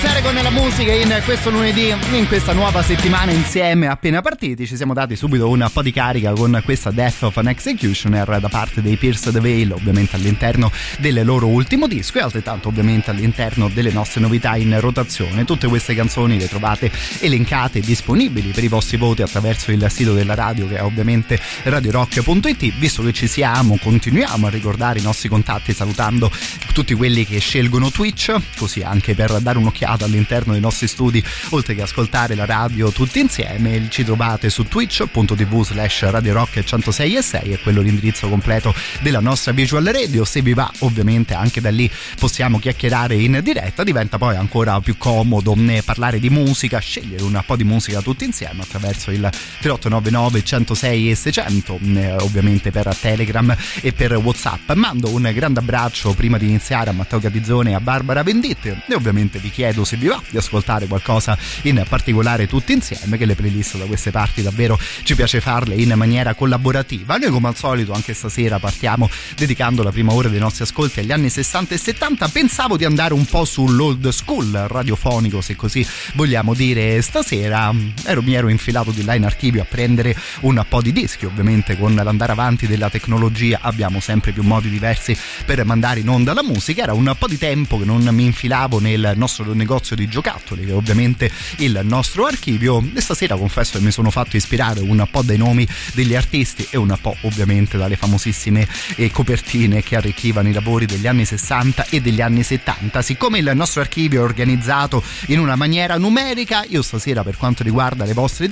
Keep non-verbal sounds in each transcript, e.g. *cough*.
iniziare con la musica in questo lunedì, in questa nuova settimana insieme appena partiti. Ci siamo dati subito un po' di carica con questa Death of an Executioner da parte dei Pierce the Veil, ovviamente all'interno del loro ultimo disco e altrettanto ovviamente all'interno delle nostre novità in rotazione. Tutte queste canzoni le trovate elencate e disponibili per i vostri voti attraverso il sito della radio che è ovviamente radiorock.it. Visto che ci siamo, continuiamo a ricordare i nostri contatti salutando tutti quelli che scelgono Twitch, così anche per dare un un'occhiata all'interno dei nostri studi, oltre che ascoltare la radio tutti insieme. Ci trovate su twitch.tv slash radio rock 106 e 6 è quello l'indirizzo completo della nostra visual radio. Se vi va, ovviamente anche da lì possiamo chiacchierare in diretta. Diventa poi ancora più comodo né parlare di musica, scegliere un po' di musica tutti insieme attraverso il 3899 106 e 600, eh, ovviamente per Telegram e per WhatsApp. Mando un grande abbraccio prima di iniziare a Matteo Catizzone e a Barbara Venditte e ovviamente vi chiedo se vi va di ascoltare qualcosa in particolare tutti insieme, che le playlist da queste parti davvero ci piace farle in maniera collaborativa. Noi come al solito anche stasera partiamo dedicando la prima ora dei nostri ascolti agli anni 60 e 70. Pensavo di andare un po' sull'old school radiofonico, se così vogliamo dire stasera. Ero, mi ero infilato di là in archivio a prendere un po' di dischi, ovviamente con l'andare avanti della tecnologia abbiamo sempre più modi diversi per mandare in onda la musica. Era un po' di tempo che non mi infilavo nel nostro negozio di giocattoli che è ovviamente il nostro archivio. E stasera confesso che mi sono fatto ispirare un po' dai nomi degli artisti e un po' ovviamente dalle famosissime eh, copertine che arricchivano i lavori degli anni 60 e degli anni 70 siccome il nostro archivio è organizzato in una maniera numerica io stasera per quanto riguarda le vostre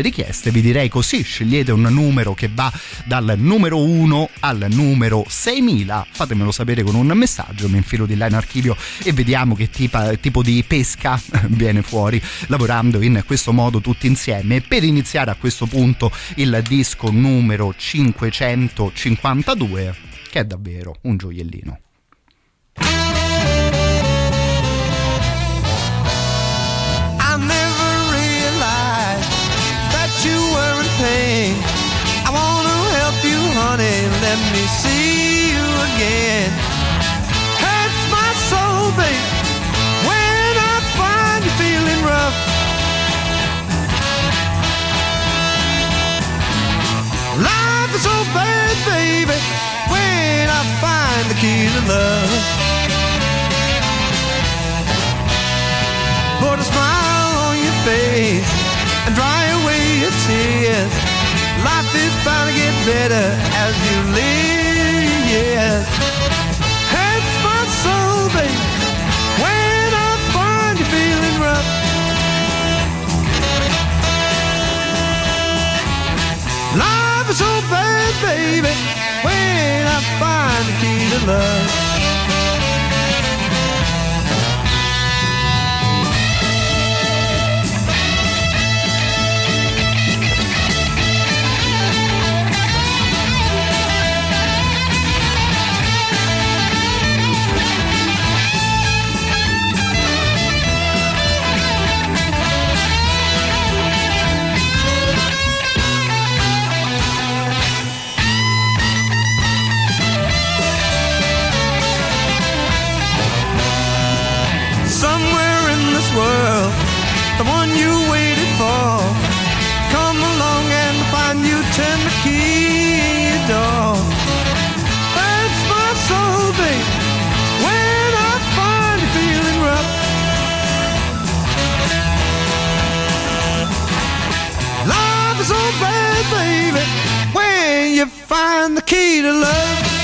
richieste vi direi così. Scegliete un numero che va dal numero 1 al numero 6000 fatemelo sapere con un messaggio mi infilo di là in archivio e vediamo che tipo, tipo di pesca *laughs* viene fuori lavorando in questo modo tutti insieme. Per iniziare a questo punto il disco numero 552 che è davvero un gioiellino. honey, let me see key to love. Put a smile on your face and dry away your tears. Life is bound to get better as you live, yes. Hurts my soul, baby, when I find you feeling rough. Life is so bad, baby, when I find the key to love. You find the key to love.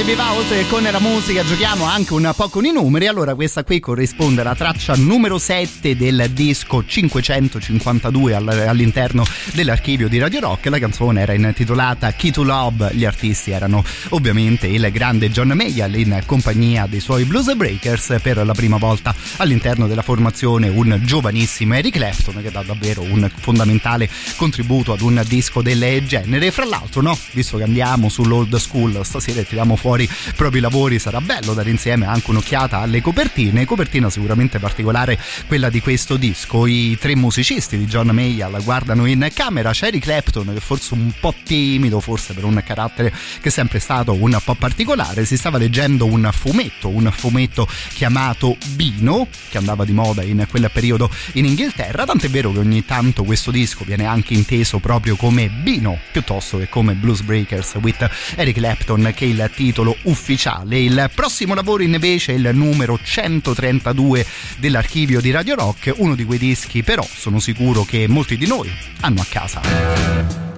Se vi va oltre che con la musica giochiamo anche un po' con i numeri. Allora questa qui corrisponde alla traccia numero 7 del disco 552 all'interno dell'archivio di Radio Rock. La canzone era intitolata Key to Love. Gli artisti erano ovviamente il grande John Mayall in compagnia dei suoi Blues Breakers per la prima volta all'interno della formazione un giovanissimo Eric Clapton che dà davvero un fondamentale contributo ad un disco del genere. Fra l'altro no visto che andiamo sull'old school stasera tiriamo fuori fuori i lavori sarà bello dare insieme anche un'occhiata alle copertine. Copertina sicuramente particolare quella di questo disco. I tre musicisti di John Mayall guardano in camera. C'è Eric Clapton che forse un po' timido forse per un carattere che è sempre stato un po' particolare si stava leggendo un fumetto un fumetto chiamato Bino che andava di moda in quel periodo in Inghilterra. Tant'è vero che ogni tanto questo disco viene anche inteso proprio come Bino piuttosto che come Blues Breakers with Eric Clapton che il titolo ufficiale. Il prossimo lavoro invece è il numero 132 dell'archivio di Radio Rock uno di quei dischi però sono sicuro che molti di noi hanno a casa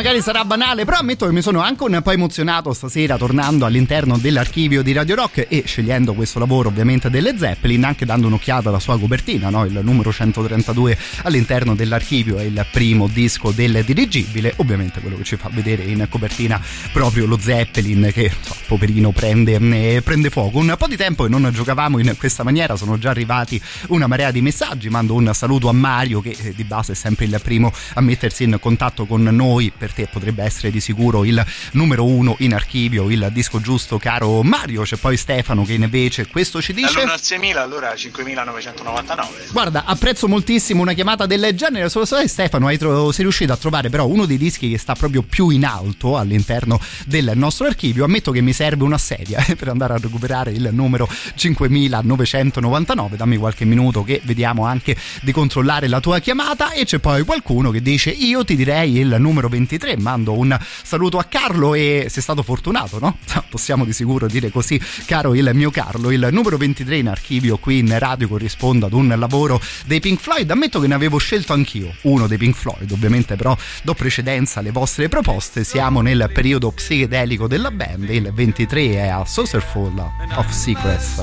magari sarà banale, però ammetto che mi sono anche un po' emozionato stasera tornando all'interno dell'archivio di Radio Rock e scegliendo questo lavoro ovviamente delle Zeppelin, anche dando un'occhiata alla sua copertina, no? il numero 132 all'interno dell'archivio è il primo disco del dirigibile, ovviamente quello che ci fa vedere in copertina proprio lo Zeppelin che poverino prende, eh, prende fuoco. Un po' di tempo che non giocavamo in questa maniera, sono già arrivati una marea di messaggi, mando un saluto a Mario che eh, di base è sempre il primo a mettersi in contatto con noi. Per te potrebbe essere di sicuro il numero uno in archivio, il disco giusto caro Mario, c'è poi Stefano che invece questo ci dice... Allora 6.000, allora 5.999. Guarda, apprezzo moltissimo una chiamata del genere, solo se Stefano hai tro- sei riuscito a trovare però uno dei dischi che sta proprio più in alto all'interno del nostro archivio, ammetto che mi serve una sedia per andare a recuperare il numero 5.999, dammi qualche minuto che vediamo anche di controllare la tua chiamata e c'è poi qualcuno che dice io ti direi il numero 23, mando un saluto a Carlo e sei stato fortunato, no? *laughs* Possiamo di sicuro dire così, caro il mio Carlo. Il numero 23 in archivio qui in radio corrisponde ad un lavoro dei Pink Floyd. Ammetto che ne avevo scelto anch'io uno dei Pink Floyd, ovviamente però do precedenza alle vostre proposte. Siamo nel periodo psichedelico della band. Il 23 è a Saucerful of Secrets.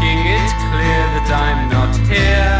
making it clear that I'm not here.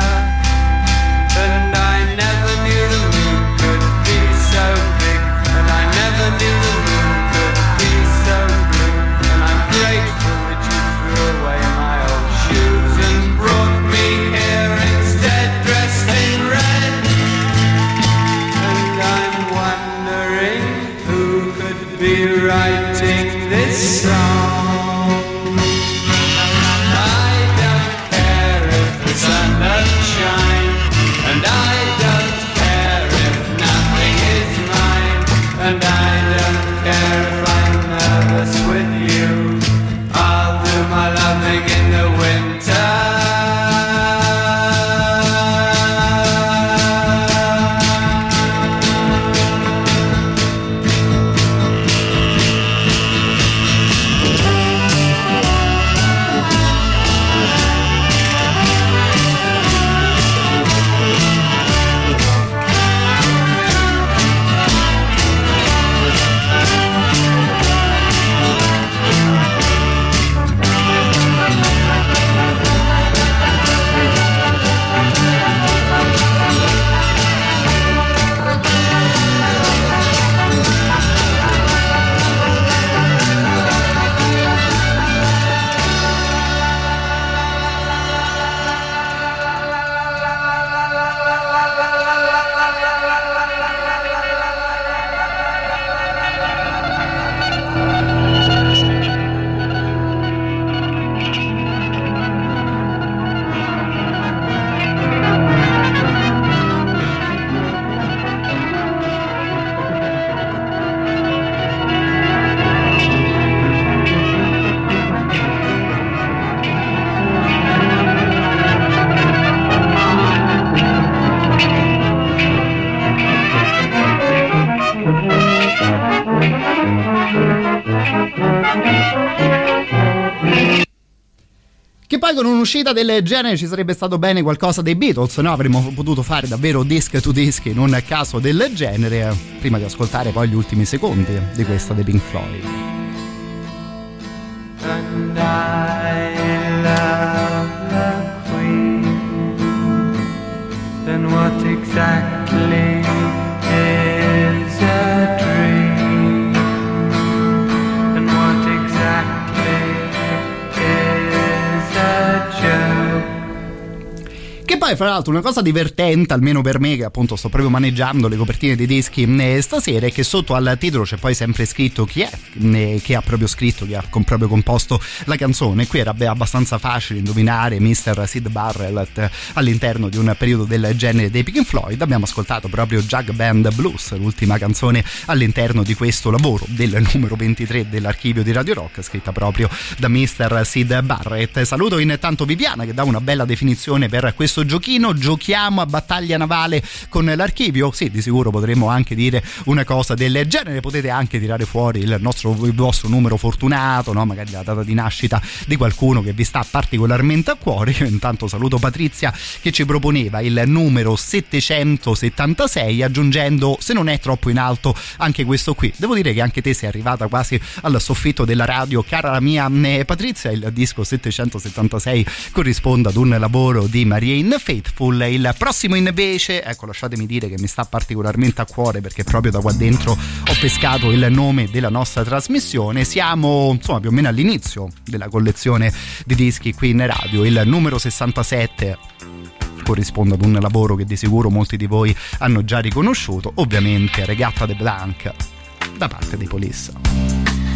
Un'uscita del genere ci sarebbe stato bene qualcosa dei Beatles, no? Avremmo potuto fare davvero disc to disc in un caso del genere, prima di ascoltare poi gli ultimi secondi di questa dei Pink Floyd. Poi, fra l'altro, una cosa divertente, almeno per me, che appunto sto proprio maneggiando le copertine dei dischi eh, stasera, è che sotto al titolo c'è poi sempre scritto chi è, eh, che ha proprio scritto, chi ha proprio composto la canzone. Qui era beh, abbastanza facile indovinare Mr. Sid Barrett eh, all'interno di un periodo del genere dei Pink Floyd. Abbiamo ascoltato proprio Jug Band Blues, l'ultima canzone all'interno di questo lavoro del numero 23 dell'archivio di Radio Rock, scritta proprio da Mr. Sid Barrett. Saluto intanto Viviana che dà una bella definizione per questo giochino. Giochiamo a battaglia navale con l'archivio? Sì, di sicuro potremmo anche dire una cosa del genere. Potete anche tirare fuori il, nostro, il vostro numero fortunato, no? magari la data di nascita di qualcuno che vi sta particolarmente a cuore. Io *laughs* intanto saluto Patrizia che ci proponeva il numero 776 aggiungendo, se non è troppo in alto, anche questo qui. Devo dire che anche te sei arrivata quasi al soffitto della radio, cara la mia eh, Patrizia. Il disco 776 corrisponde ad un lavoro di Marie Faithful. Il prossimo invece, ecco, lasciatemi dire che mi sta particolarmente a cuore perché proprio da qua dentro ho pescato il nome della nostra trasmissione. Siamo insomma più o meno all'inizio della collezione di dischi qui in radio. Il numero 67 corrisponde ad un lavoro che di sicuro molti di voi hanno già riconosciuto, ovviamente Regatta de Blanc da parte dei Police.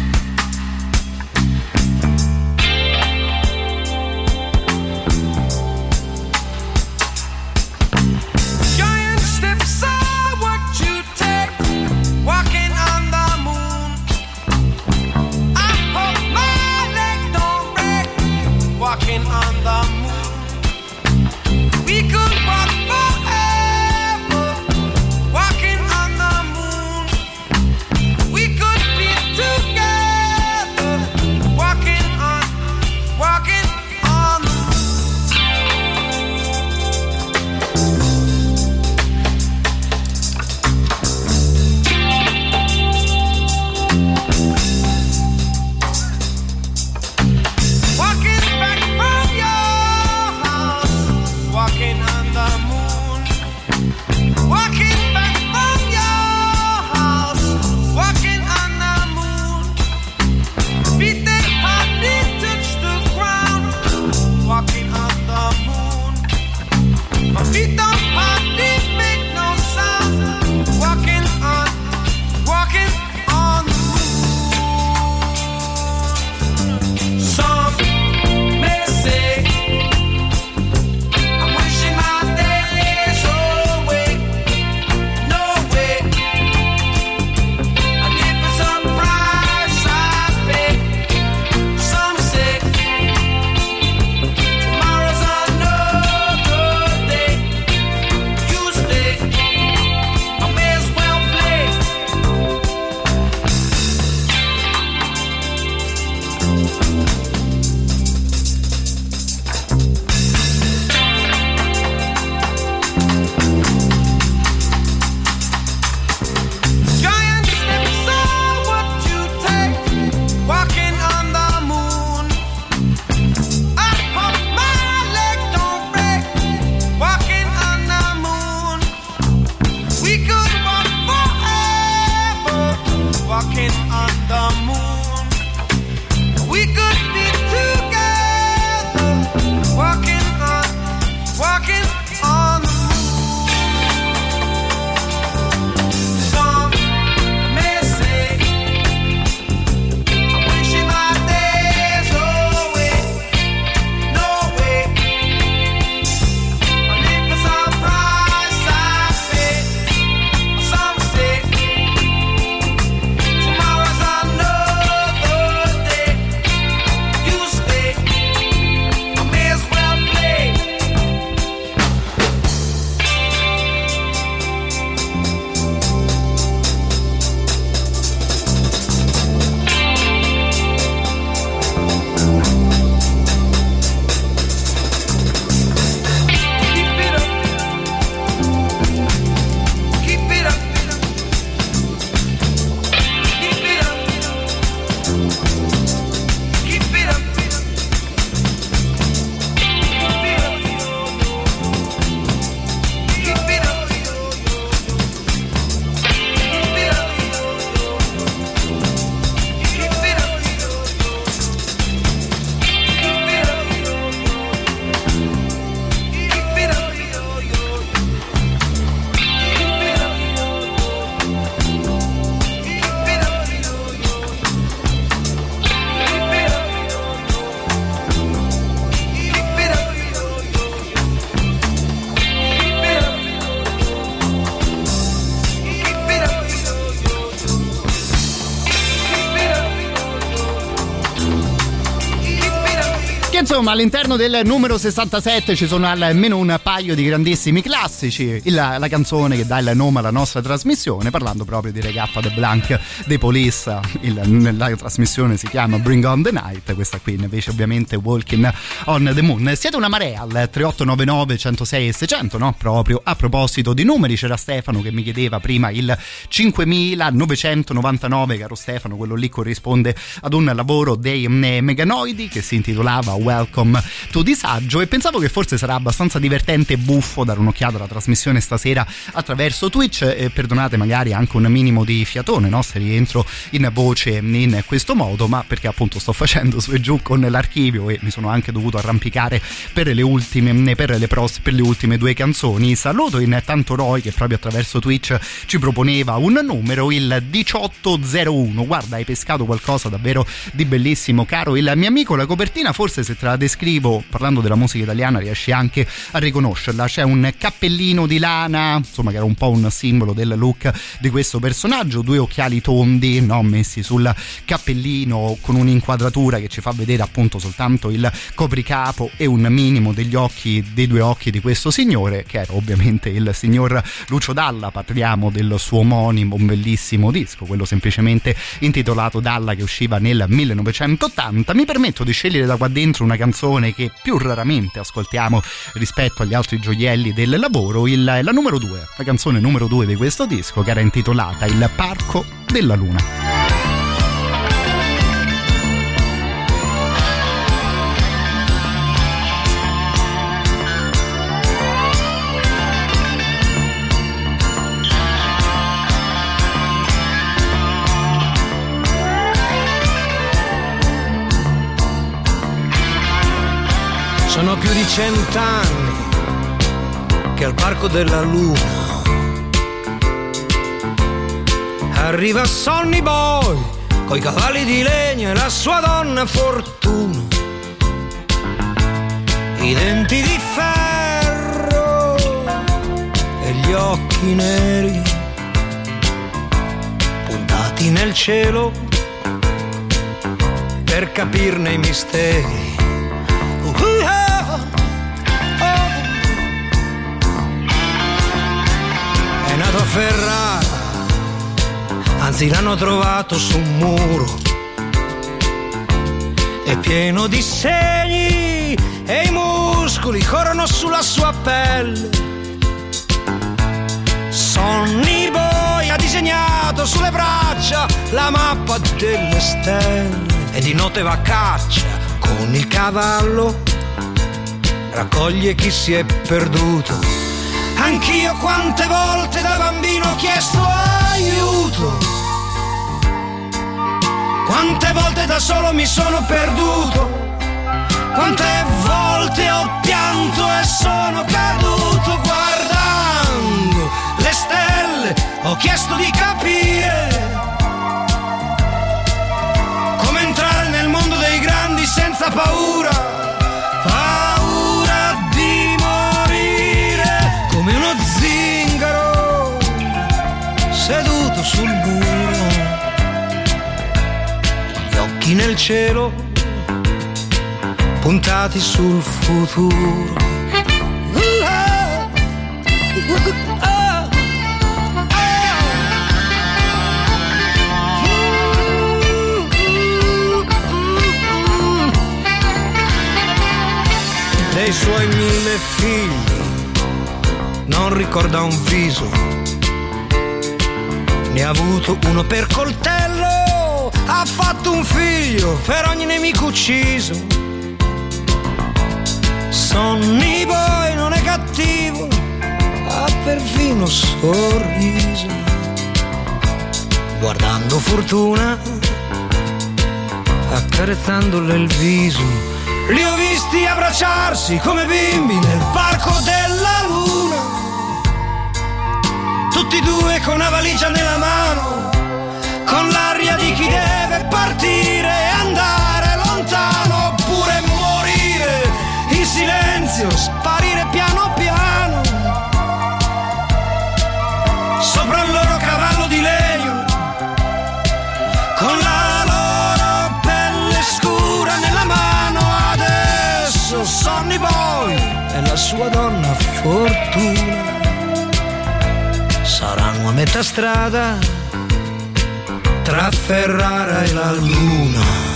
Insomma, all'interno del numero 67 ci sono almeno un paio di grandissimi classici. Il- la canzone che dà il nome alla nostra trasmissione, parlando proprio di Regappa de Blanc dei Police. Il- la trasmissione si chiama Bring on the Night, questa qui invece ovviamente Walking on the Moon. Siete una marea al 3899 106 e 600, no? Proprio a proposito di numeri, c'era Stefano che mi chiedeva prima il 5999, caro Stefano, quello lì corrisponde ad un lavoro dei eh, Meganoidi che si intitolava Welcome com to Disagio e pensavo che forse sarà abbastanza divertente e buffo dare un'occhiata alla trasmissione stasera attraverso Twitch e perdonate magari anche un minimo di fiatone no? se rientro in voce in questo modo ma perché appunto sto facendo su e giù con l'archivio e mi sono anche dovuto arrampicare per le ultime, per le, pros, per le ultime due canzoni. Saluto intanto Roy che proprio attraverso Twitch ci proponeva un numero il 1801 guarda hai pescato qualcosa davvero di bellissimo caro il mio amico. La copertina forse se te la descrivo parlando della musica italiana riesci anche a riconoscerla. C'è un cappellino di lana insomma che era un po' un simbolo del look di questo personaggio. Due occhiali tondi no, messi sul cappellino con un'inquadratura che ci fa vedere appunto soltanto il copricapo e un minimo degli occhi dei due occhi di questo signore che era ovviamente il signor Lucio Dalla. Parliamo del suo omonimo un bellissimo disco quello semplicemente intitolato Dalla che usciva nel 1980 mi permetto di scegliere da qua dentro una canzone che più raramente ascoltiamo rispetto agli altri gioielli del lavoro il, la numero 2 la canzone numero 2 di questo disco che era intitolata Il Parco della Luna Sono più di cent'anni che al parco della luna arriva Sonny Boy coi cavalli di legno e la sua donna fortuna. I denti di ferro e gli occhi neri puntati nel cielo per capirne i misteri. Uh-ah, a Ferrara, anzi l'hanno trovato su un muro. È pieno di segni e i muscoli corrono sulla sua pelle. Sonny Boy ha disegnato sulle braccia la mappa delle stelle e di notte va a caccia con il cavallo, raccoglie chi si è perduto. Anch'io quante volte da bambino ho chiesto aiuto, quante volte da solo mi sono perduto. Quante volte ho pianto e sono caduto guardando le stelle, ho chiesto di capire come entrare nel mondo dei grandi senza paura, sul muro, gli occhi nel cielo puntati sul futuro. Dei suoi mille figli, non ricorda un viso, ne ha avuto uno per coltello, ha fatto un figlio per ogni nemico ucciso. Sonny Boy non è cattivo, ha perfino sorriso. Guardando fortuna, accarezzandole il viso. Li ho visti abbracciarsi come bimbi nel parco della luna. Tutti e due con una valigia nella mano, con l'aria di chi deve partire e andare lontano oppure morire in silenzio, sparire piano piano. Sopra il loro cavallo di legno, con la loro pelle scura nella mano adesso sua donna fortuna. A metà strada tra Ferrara e la luna.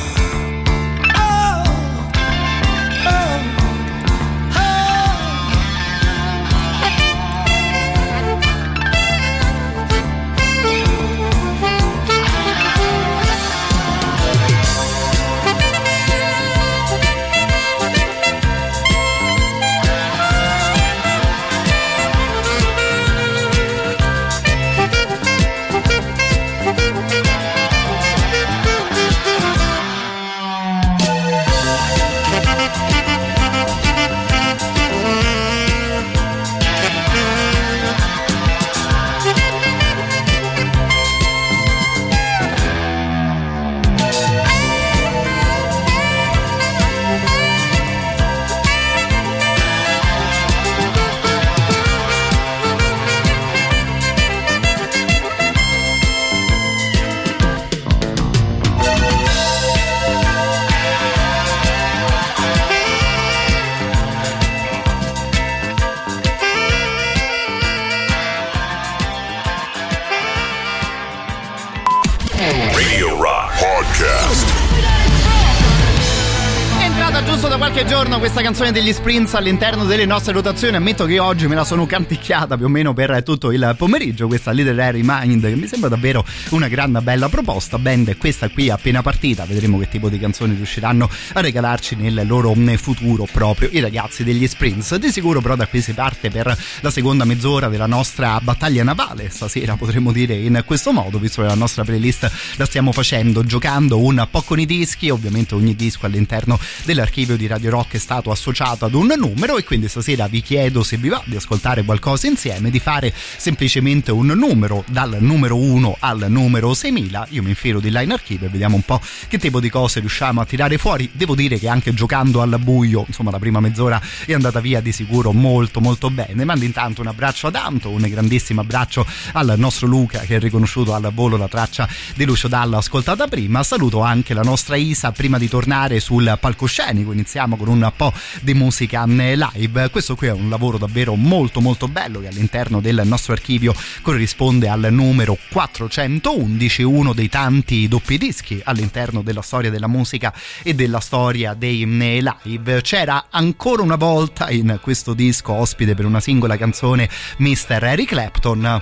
Questa canzone degli Sprints all'interno delle nostre rotazioni. Ammetto che oggi me la sono canticchiata più o meno per tutto il pomeriggio. Questa Literary Mind che mi sembra davvero una gran bella proposta. Band questa qui appena partita. Vedremo che tipo di canzoni riusciranno a regalarci nel loro futuro proprio i ragazzi degli Sprints. Di sicuro però da qui si parte per la seconda mezz'ora della nostra battaglia navale. Stasera potremmo dire in questo modo, visto che la nostra playlist la stiamo facendo giocando un po' con i dischi. Ovviamente ogni disco all'interno dell'archivio di Radio Rock è stato associato ad un numero e quindi stasera vi chiedo se vi va di ascoltare qualcosa insieme, di fare semplicemente un numero dal numero 1 al numero 6000. Io mi infilo di là in archivio e vediamo un po' che tipo di cose riusciamo a tirare fuori. Devo dire che anche giocando al buio, insomma la prima mezz'ora è andata via di sicuro molto molto bene. Mando intanto un abbraccio ad Anto, un grandissimo abbraccio al nostro Luca che ha riconosciuto al volo la traccia di Lucio Dalla ascoltata prima. Saluto anche la nostra Isa prima di tornare sul palcoscenico. Iniziamo con un po' di musica live. Questo qui è un lavoro davvero molto molto bello che all'interno del nostro archivio corrisponde al numero 411, uno dei tanti doppi dischi all'interno della storia della musica e della storia dei live. C'era ancora una volta in questo disco ospite per una singola canzone Mr. Eric Clapton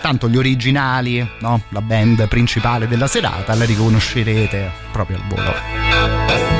tanto gli originali, no? la band principale della serata, la riconoscerete proprio al volo.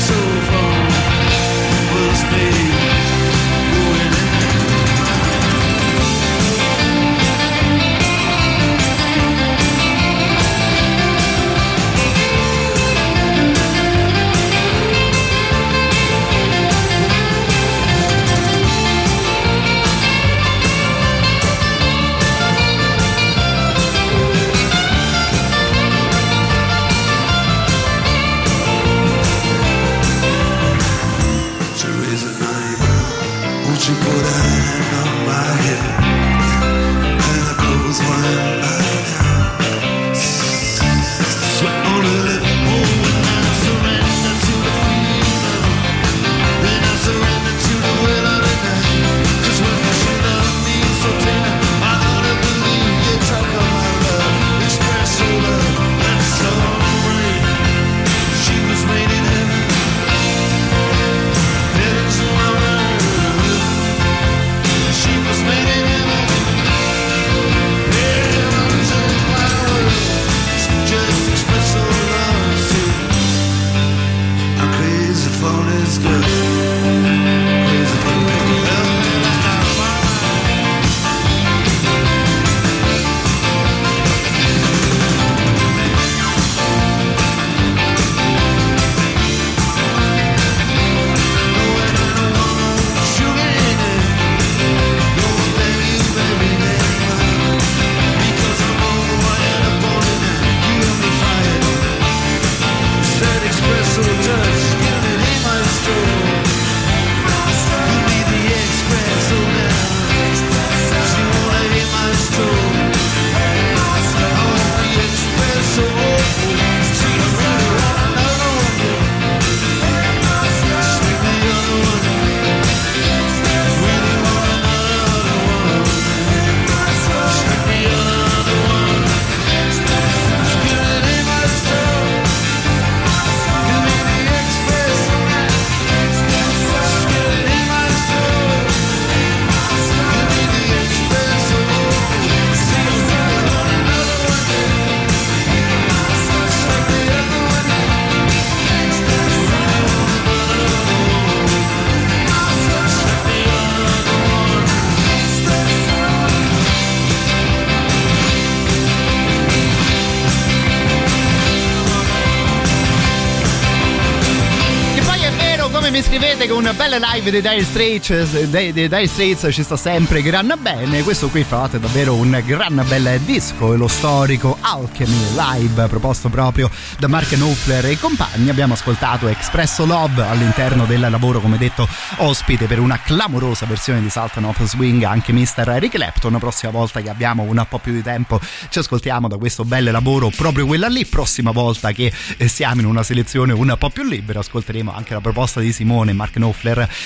un bel live dei Dire Straits, dei, dei Dire Straits ci sta sempre gran bene. Questo qui è davvero un gran bel disco, lo storico Alchemy Live proposto proprio da Mark Knopfler e compagni. Abbiamo ascoltato Expresso Love all'interno del lavoro, come detto, ospite per una clamorosa versione di Sultan of Swing anche Mr. Eric Clapton. Prossima volta che abbiamo un po' più di tempo ci ascoltiamo da questo bel lavoro proprio quella lì. Prossima volta che eh, siamo in una selezione un po' più libera ascolteremo anche la proposta di Simone Mark Knopfler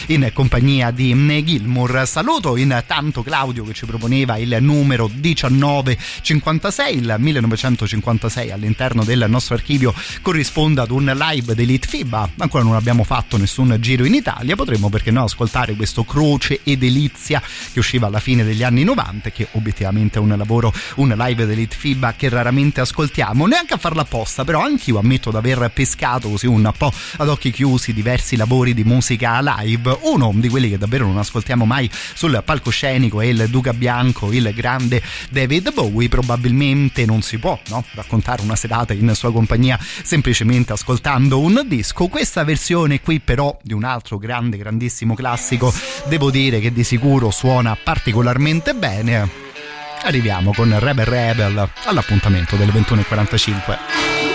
in compagnia di Gilmour. Saluto intanto Claudio che ci proponeva il numero 1956, il 1956 all'interno del nostro archivio corrisponde ad un live dell'Elite FIBA. Ancora non abbiamo fatto nessun giro in Italia, potremmo perché no ascoltare questo Croce e Delizia che usciva alla fine degli anni 90, che obiettivamente è un lavoro, un live dell'Elite FIBA che raramente ascoltiamo, neanche a farla apposta, però anch'io ammetto di aver pescato così un po' ad occhi chiusi diversi lavori di musica live. Uno di quelli che davvero non ascoltiamo mai sul palcoscenico è il Duca Bianco, il grande David Bowie. Probabilmente non si può no? raccontare una serata in sua compagnia semplicemente ascoltando un disco. Questa versione qui, però, di un altro grande, grandissimo classico, devo dire che di sicuro suona particolarmente bene. Arriviamo con Rebel Rebel all'appuntamento delle 21.45.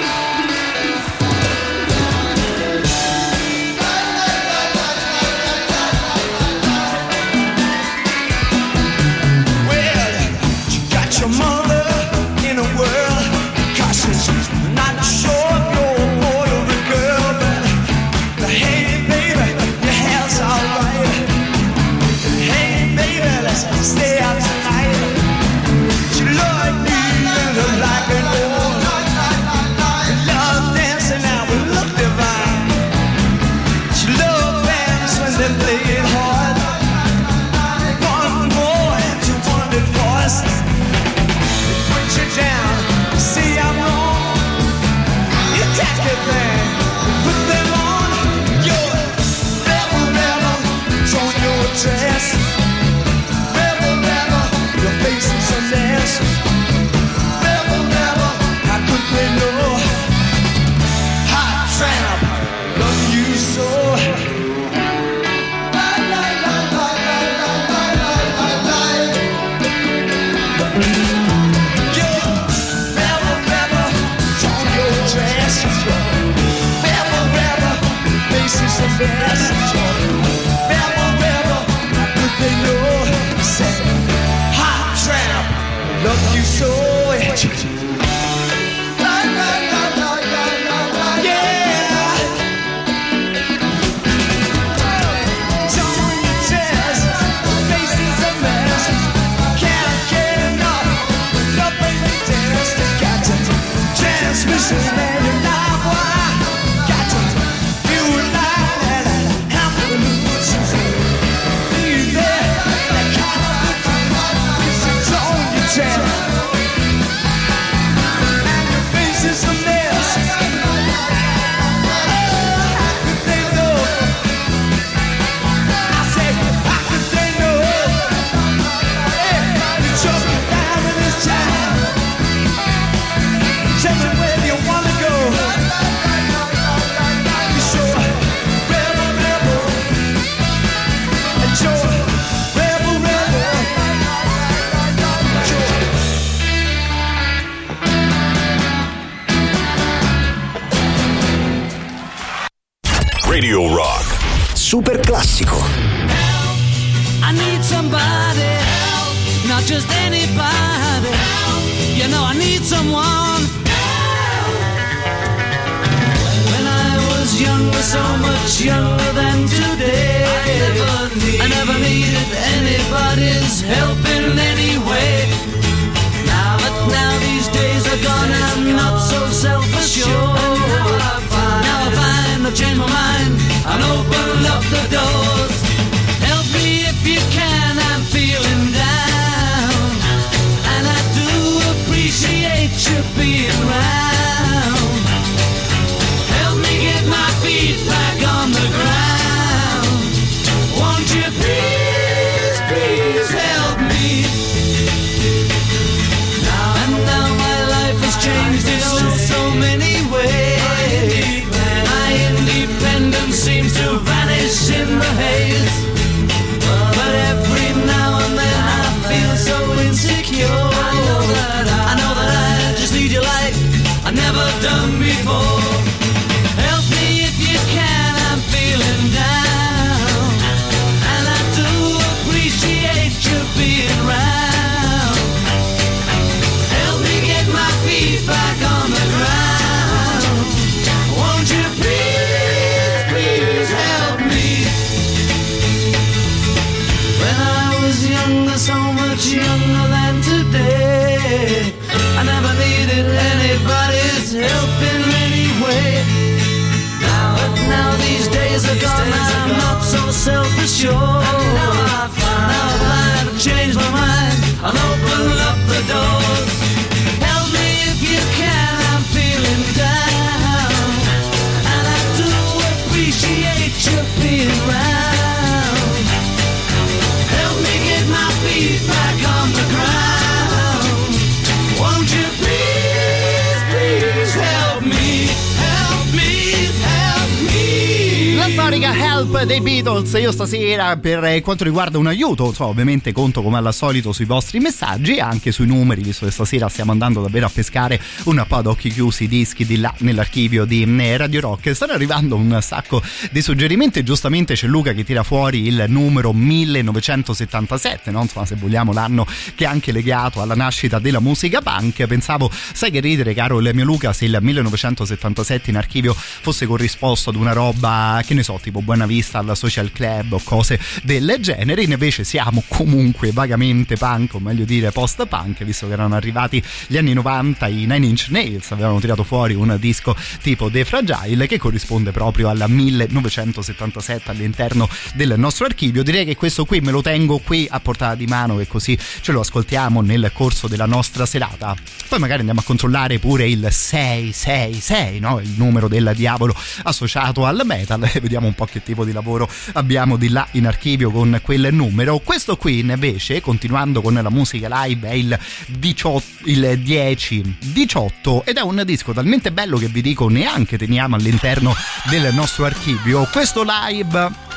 stasera per eh, quanto riguarda un aiuto, insomma, ovviamente conto come al solito sui vostri messaggi e anche sui numeri, visto che stasera stiamo andando davvero a pescare un po' ad occhi chiusi i dischi di là nell'archivio di eh, Radio Rock. Stanno arrivando un sacco di suggerimenti, giustamente c'è Luca che tira fuori il numero 1977, no? insomma se vogliamo l'anno che è anche legato alla nascita della musica punk. Pensavo, sai che ridere caro il mio Luca, se il 1977 in archivio fosse corrisposto ad una roba, che ne so, tipo Buona Vista alla Social Club o cose del genere, invece siamo comunque vagamente punk, o meglio dire post-punk, visto che erano arrivati gli anni 90, i Nine Inch Nails avevano tirato fuori un disco tipo The Fragile che corrisponde proprio al 1977 all'interno del nostro archivio. Direi che questo qui me lo tengo qui a portata di mano e così ce lo ascoltiamo nel corso della nostra serata. Poi magari andiamo a controllare pure il 666, no? il numero del diavolo associato al metal e vediamo un po' che tipo di lavoro abbiamo di là in archivio con quel numero. Questo qui invece, continuando con la musica live, è il, 18, il 10 18 ed è un disco talmente bello che vi dico neanche teniamo all'interno del nostro archivio. Questo live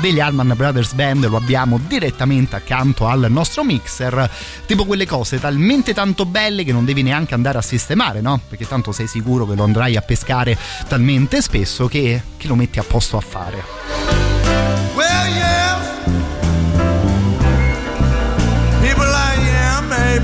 degli Allman Brothers Band lo abbiamo direttamente accanto al nostro mixer tipo quelle cose talmente tanto belle che non devi neanche andare a sistemare no? perché tanto sei sicuro che lo andrai a pescare talmente spesso che, che lo metti a posto a fare yeah. People like am a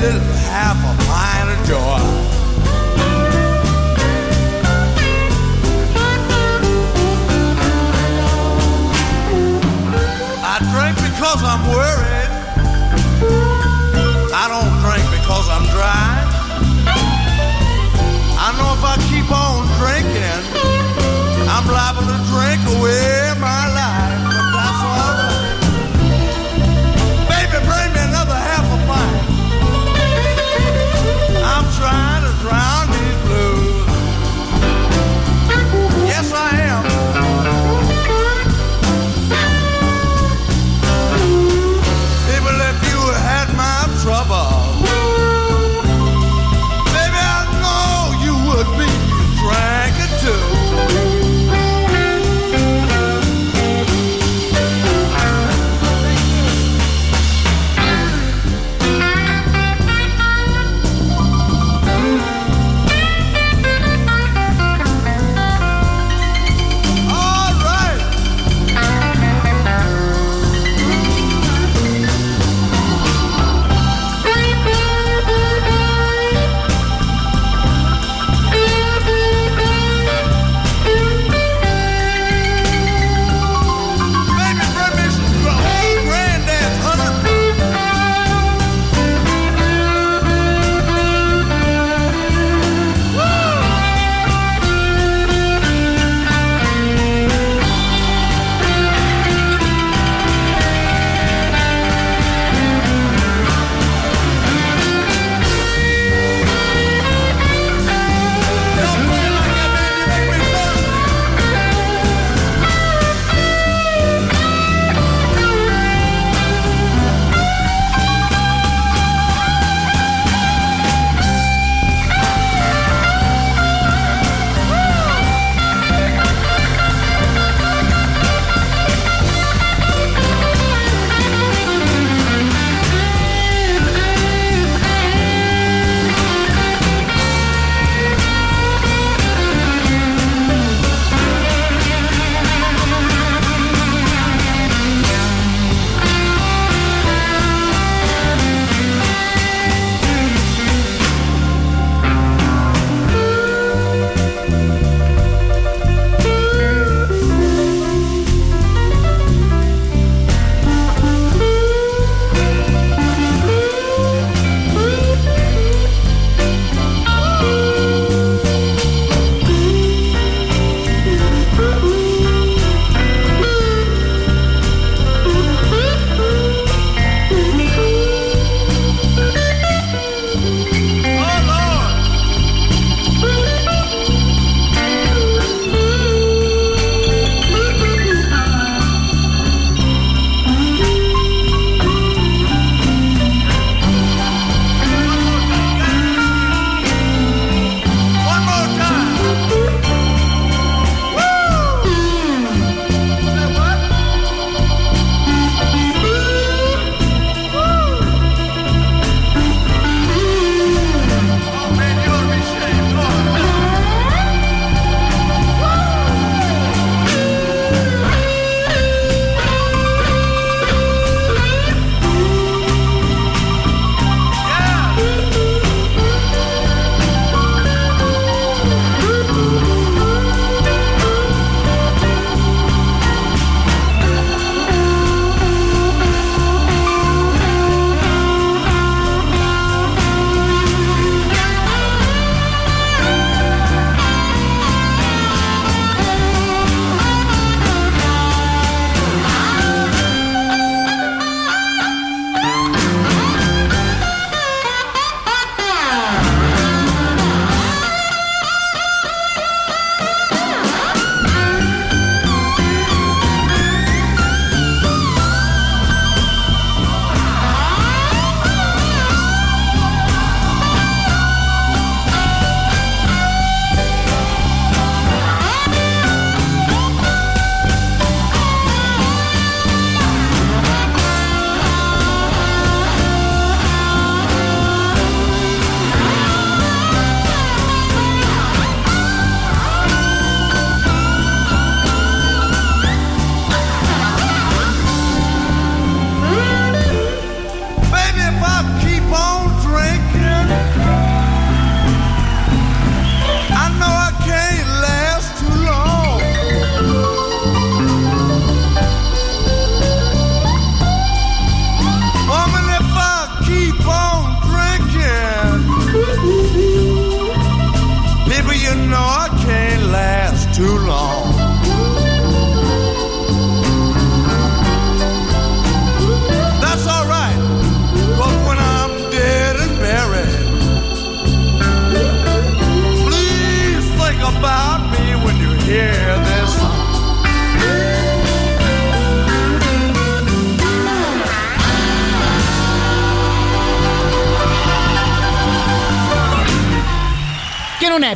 little half a pint of joy. I drink because I'm worried. I don't drink because I'm dry. I know if I keep on drinking, I'm liable to drink away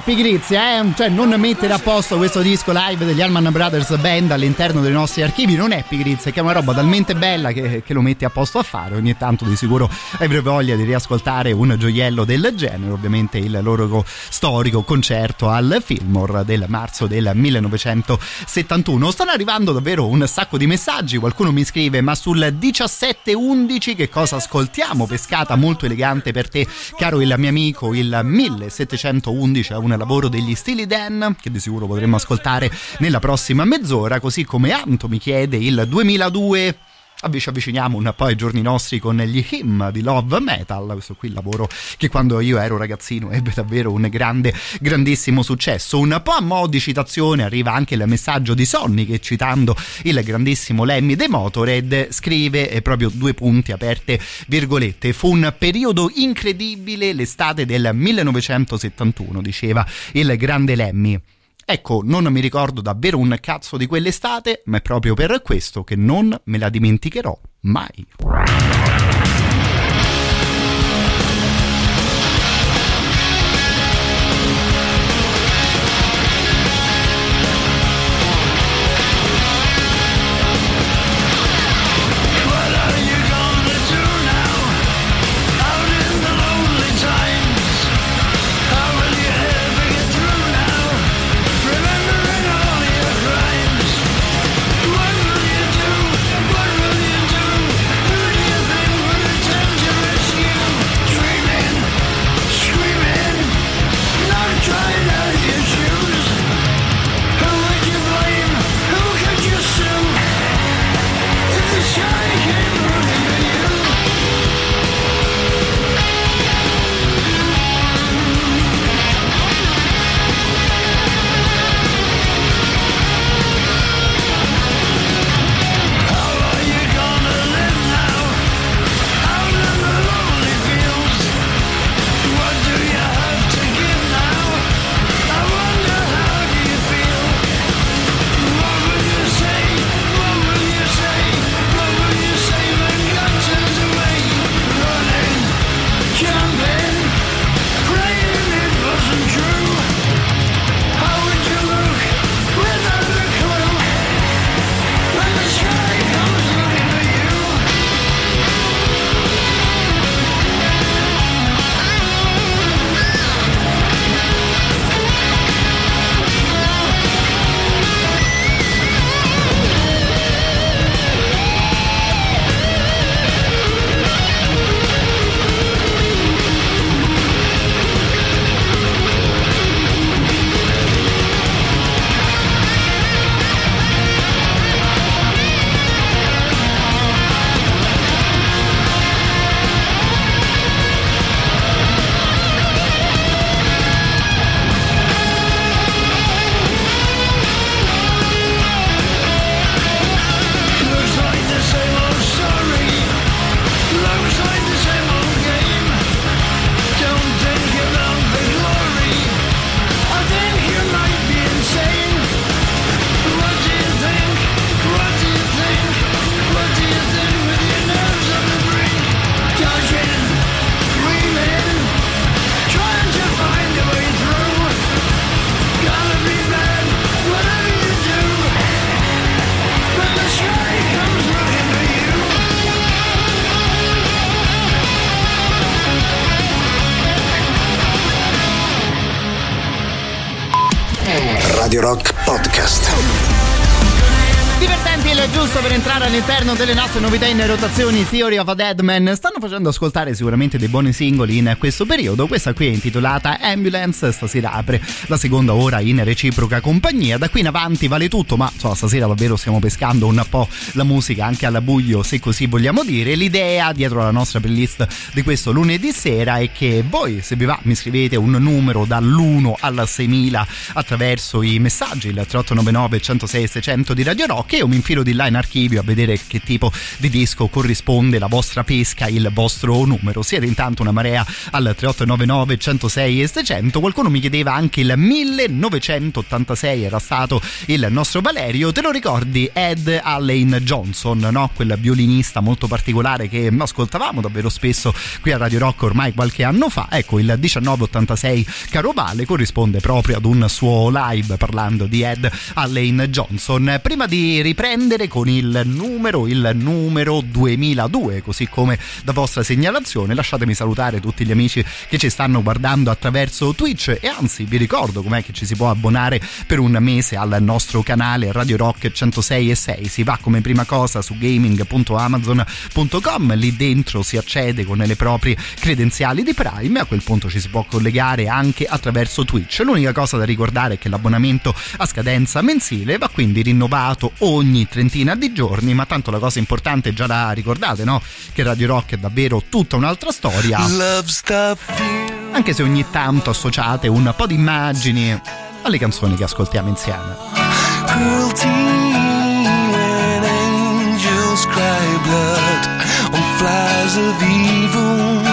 pigrizia, eh? Cioè, non mettere a posto questo disco live degli Allman Brothers Band all'interno dei nostri archivi non è pigrizia, è una roba talmente bella che, che lo metti a posto a fare. Ogni tanto di sicuro avrei voglia di riascoltare un gioiello del genere. Ovviamente il loro storico concerto al Fillmore del marzo del 1971. Stanno arrivando davvero un sacco di messaggi. Qualcuno mi scrive: Ma sul 1711 che cosa ascoltiamo? Pescata molto elegante per te, caro il mio amico, il 1711 è un lavoro degli Steely Dan che di sicuro potremmo ascoltare nella prossima mezz'ora, così come Anto mi chiede il 2002 ci avviciniamo un po' ai giorni nostri con gli hymn di Love Metal, questo qui il lavoro che quando io ero ragazzino ebbe davvero un grande, grandissimo successo. Un po' a mo' di citazione arriva anche il messaggio di Sonny che citando il grandissimo Lemmy dei Motorhead scrive proprio due punti aperte virgolette. Fu un periodo incredibile l'estate del 1971, diceva il grande Lemmy. Ecco, non mi ricordo davvero un cazzo di quell'estate, ma è proprio per questo che non me la dimenticherò mai. All'interno delle nostre novità in rotazioni Theory of a Deadman stanno facendo ascoltare sicuramente dei buoni singoli in questo periodo. Questa qui è intitolata Ambulance stasera apre la seconda ora in reciproca compagnia. Da qui in avanti vale tutto ma insomma, stasera davvero stiamo pescando un po' la musica anche alla buio se così vogliamo dire. L'idea dietro la nostra playlist di questo lunedì sera è che voi se vi va mi scrivete un numero dall'1 al 6000 attraverso i messaggi il 3899 106 600 di Radio Rock e io mi infilo di là in archivio a vedere che tipo di disco corrisponde la vostra pesca, il vostro numero. Siete intanto una marea al 3899 106 e 600. Qualcuno mi chiedeva anche il 1986 era stato il nostro Valerio. Te lo ricordi Ed Allen Johnson, no? Quel violinista molto particolare che ascoltavamo davvero spesso qui a Radio Rock ormai qualche anno fa. Ecco, il 1986 caro Vale corrisponde proprio ad un suo live parlando di Ed Allen Johnson. Prima di riprendere con il numero, il numero 2002, così come da vostra segnalazione, lasciatemi salutare tutti gli amici che ci stanno guardando attraverso Twitch e anzi vi ricordo com'è che ci si può abbonare per un mese al nostro canale Radio Rock 106 e 6. Si va come prima cosa su gaming.amazon.com, lì dentro si accede con le proprie credenziali di Prime a quel punto ci si può collegare anche attraverso Twitch. L'unica cosa da ricordare è che l'abbonamento a scadenza mensile va quindi rinnovato ogni trentina di giorni, ma tanto la cosa importante già la ricordate, no? Che Radio Rock è davvero tutta un'altra storia. Anche se ogni tanto associate un po' di immagini alle canzoni che ascoltiamo insieme. Cruelty when angels cry blood on flies of evil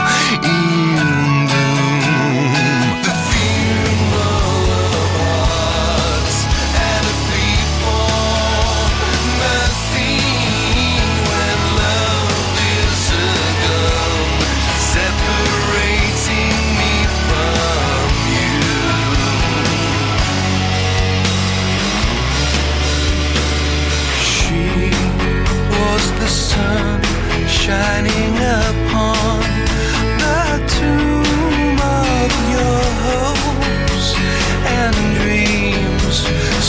sun shining upon the tomb of your hopes and dreams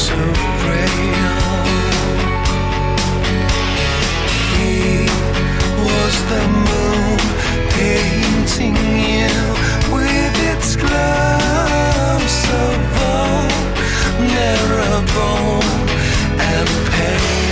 so frail. He was the moon painting you with its glow so vulnerable and pale.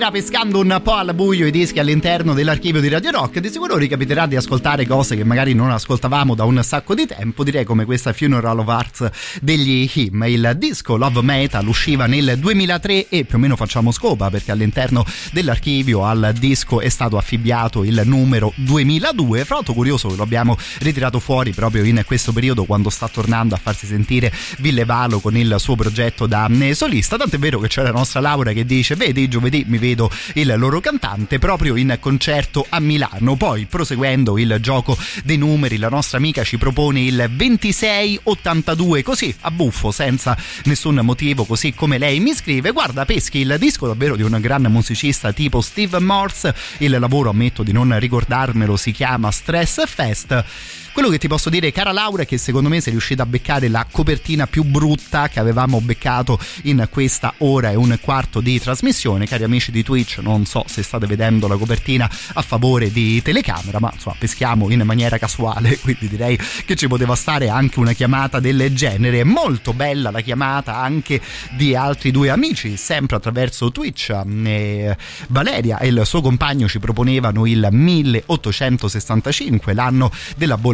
numeri stasera, pescando un po' al buio i dischi all'interno dell'archivio di Radio Rock, di sicuro ricapiterà di ascoltare cose che magari non ascoltavamo da un sacco di tempo, direi come questa Funeral of Arts degli Him. Il disco Love Metal usciva nel 2003 e più o meno facciamo scopa perché all'interno dell'archivio al disco è stato affibbiato il numero 2002. Fra l'altro curioso che lo abbiamo ritirato fuori proprio in questo periodo quando sta tornando a farsi sentire Ville Valo con il suo progetto da eh, solista, tant'è vero che c'è la nostra Laura che dice vedi giovedì mi vedo il loro cantante proprio in concerto a Milano. Poi proseguendo il gioco dei numeri la nostra amica ci propone il 2682 così a buffo senza nessun motivo così come lei mi scrive. Guarda peschi il disco davvero di un grande musicista tipo Steve Morse. Il lavoro ammetto di non ricordarmelo si chiama Stress Fest quello che ti posso dire, cara Laura, è che secondo me sei riuscita a beccare la copertina più brutta che avevamo beccato in questa ora e un quarto di trasmissione. Cari amici di Twitch, non so se state vedendo la copertina a favore di telecamera, ma insomma peschiamo in maniera casuale, *laughs* quindi direi che ci poteva stare anche una chiamata del genere. Molto bella la chiamata anche di altri due amici, sempre attraverso Twitch. E Valeria e il suo compagno ci proponevano il 1865, l'anno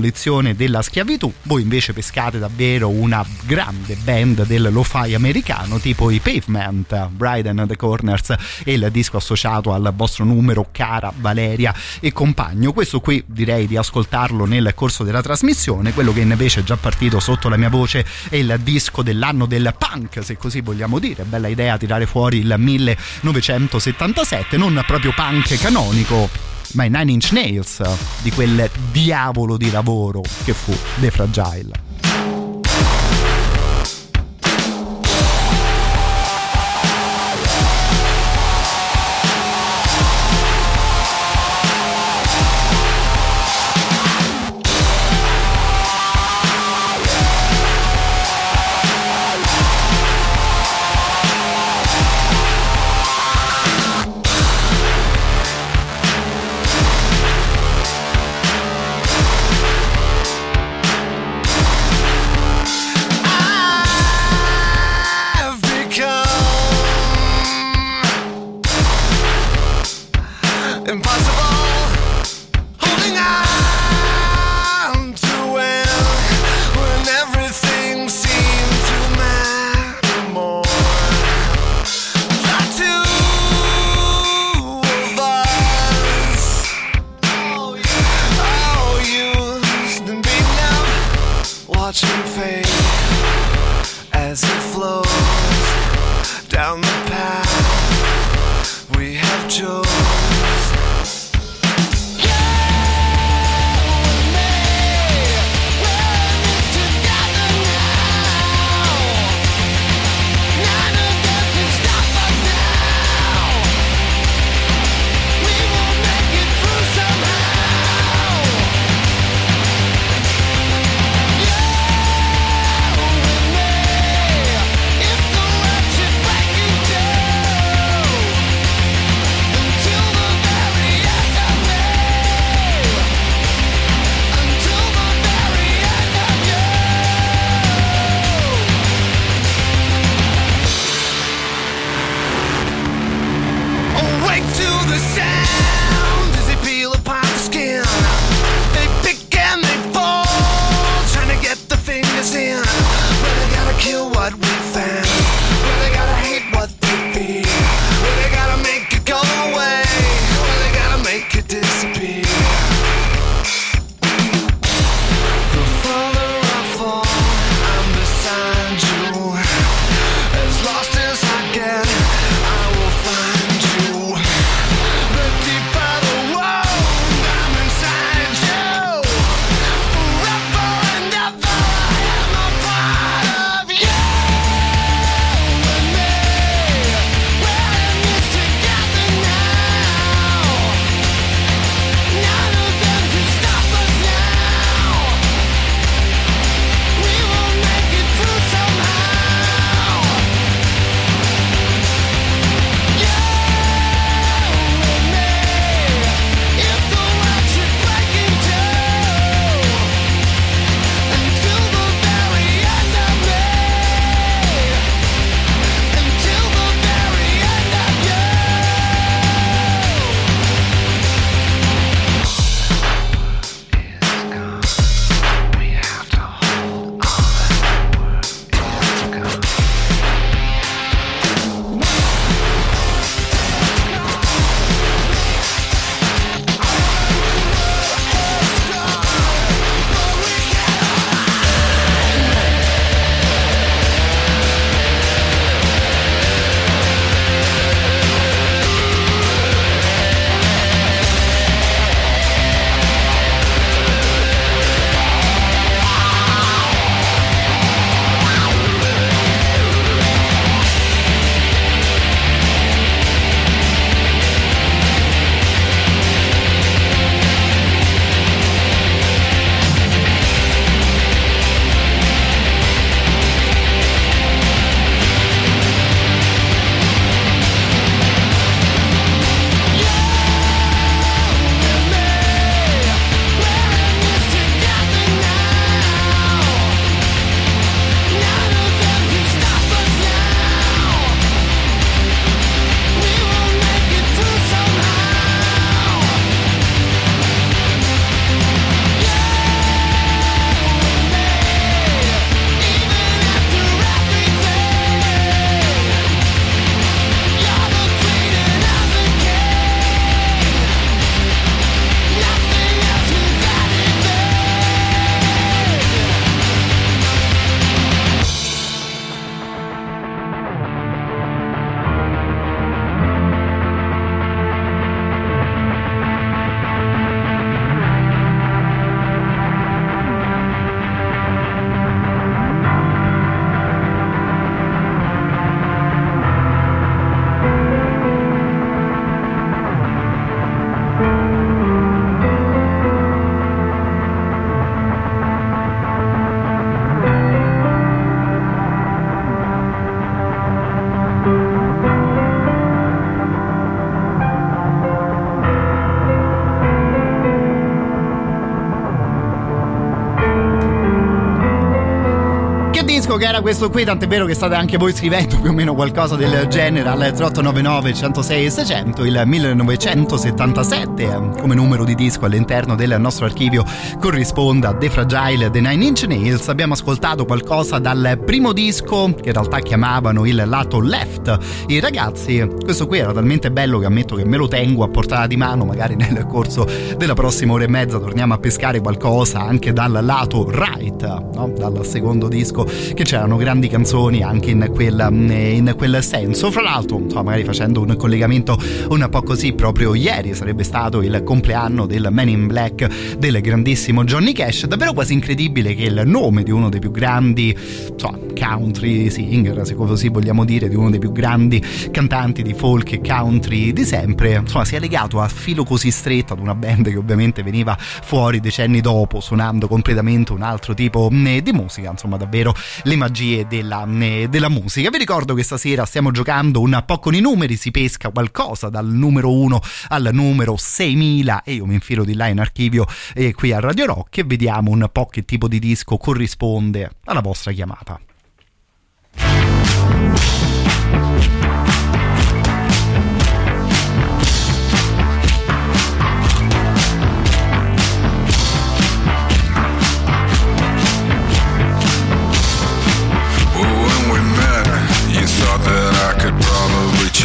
dell'abolizione della schiavitù. Voi invece pescate davvero una grande band del lo-fi americano, tipo i Pavement, Bride and the Corners e il disco associato al vostro numero, cara Valeria e compagno. Questo qui direi di ascoltarlo nel corso della trasmissione. Quello che invece è già partito sotto la mia voce è il disco dell'anno del punk, se così vogliamo dire. Bella idea tirare fuori il 1977, non proprio punk canonico ma i Nine Inch Nails di quel diavolo di lavoro che fu The Fragile. Che era questo qui, tant'è vero che state anche voi scrivendo più o meno qualcosa del genere al 3899 106 e 600, il 1977 eh, come numero di disco all'interno del nostro archivio corrisponde a The Fragile The Nine Inch Nails. Abbiamo ascoltato qualcosa dal primo disco che in realtà chiamavano il lato left. I ragazzi, questo qui era talmente bello che ammetto che me lo tengo a portata di mano, magari nel corso della prossima ora e mezza torniamo a pescare qualcosa anche dal lato right, no? dal secondo disco che c'erano grandi canzoni anche in quel, in quel senso. Fra l'altro, magari facendo un collegamento un po' così, proprio ieri sarebbe stato il compleanno del Man in Black del grandissimo Johnny Cash. Davvero quasi incredibile che il nome di uno dei più grandi insomma, country singer, se così vogliamo dire, di uno dei più grandi cantanti di folk e country di sempre, insomma, sia legato a filo così stretto ad una band che ovviamente veniva fuori decenni dopo, suonando completamente un altro tipo di musica. Insomma, davvero le magie della, della musica. Vi ricordo che stasera stiamo giocando un po' con i numeri, si pesca qualcosa dal numero 1 al numero 6000 e io mi infilo di là in archivio eh, qui a Radio Rock e vediamo un po' che tipo di disco corrisponde alla vostra chiamata.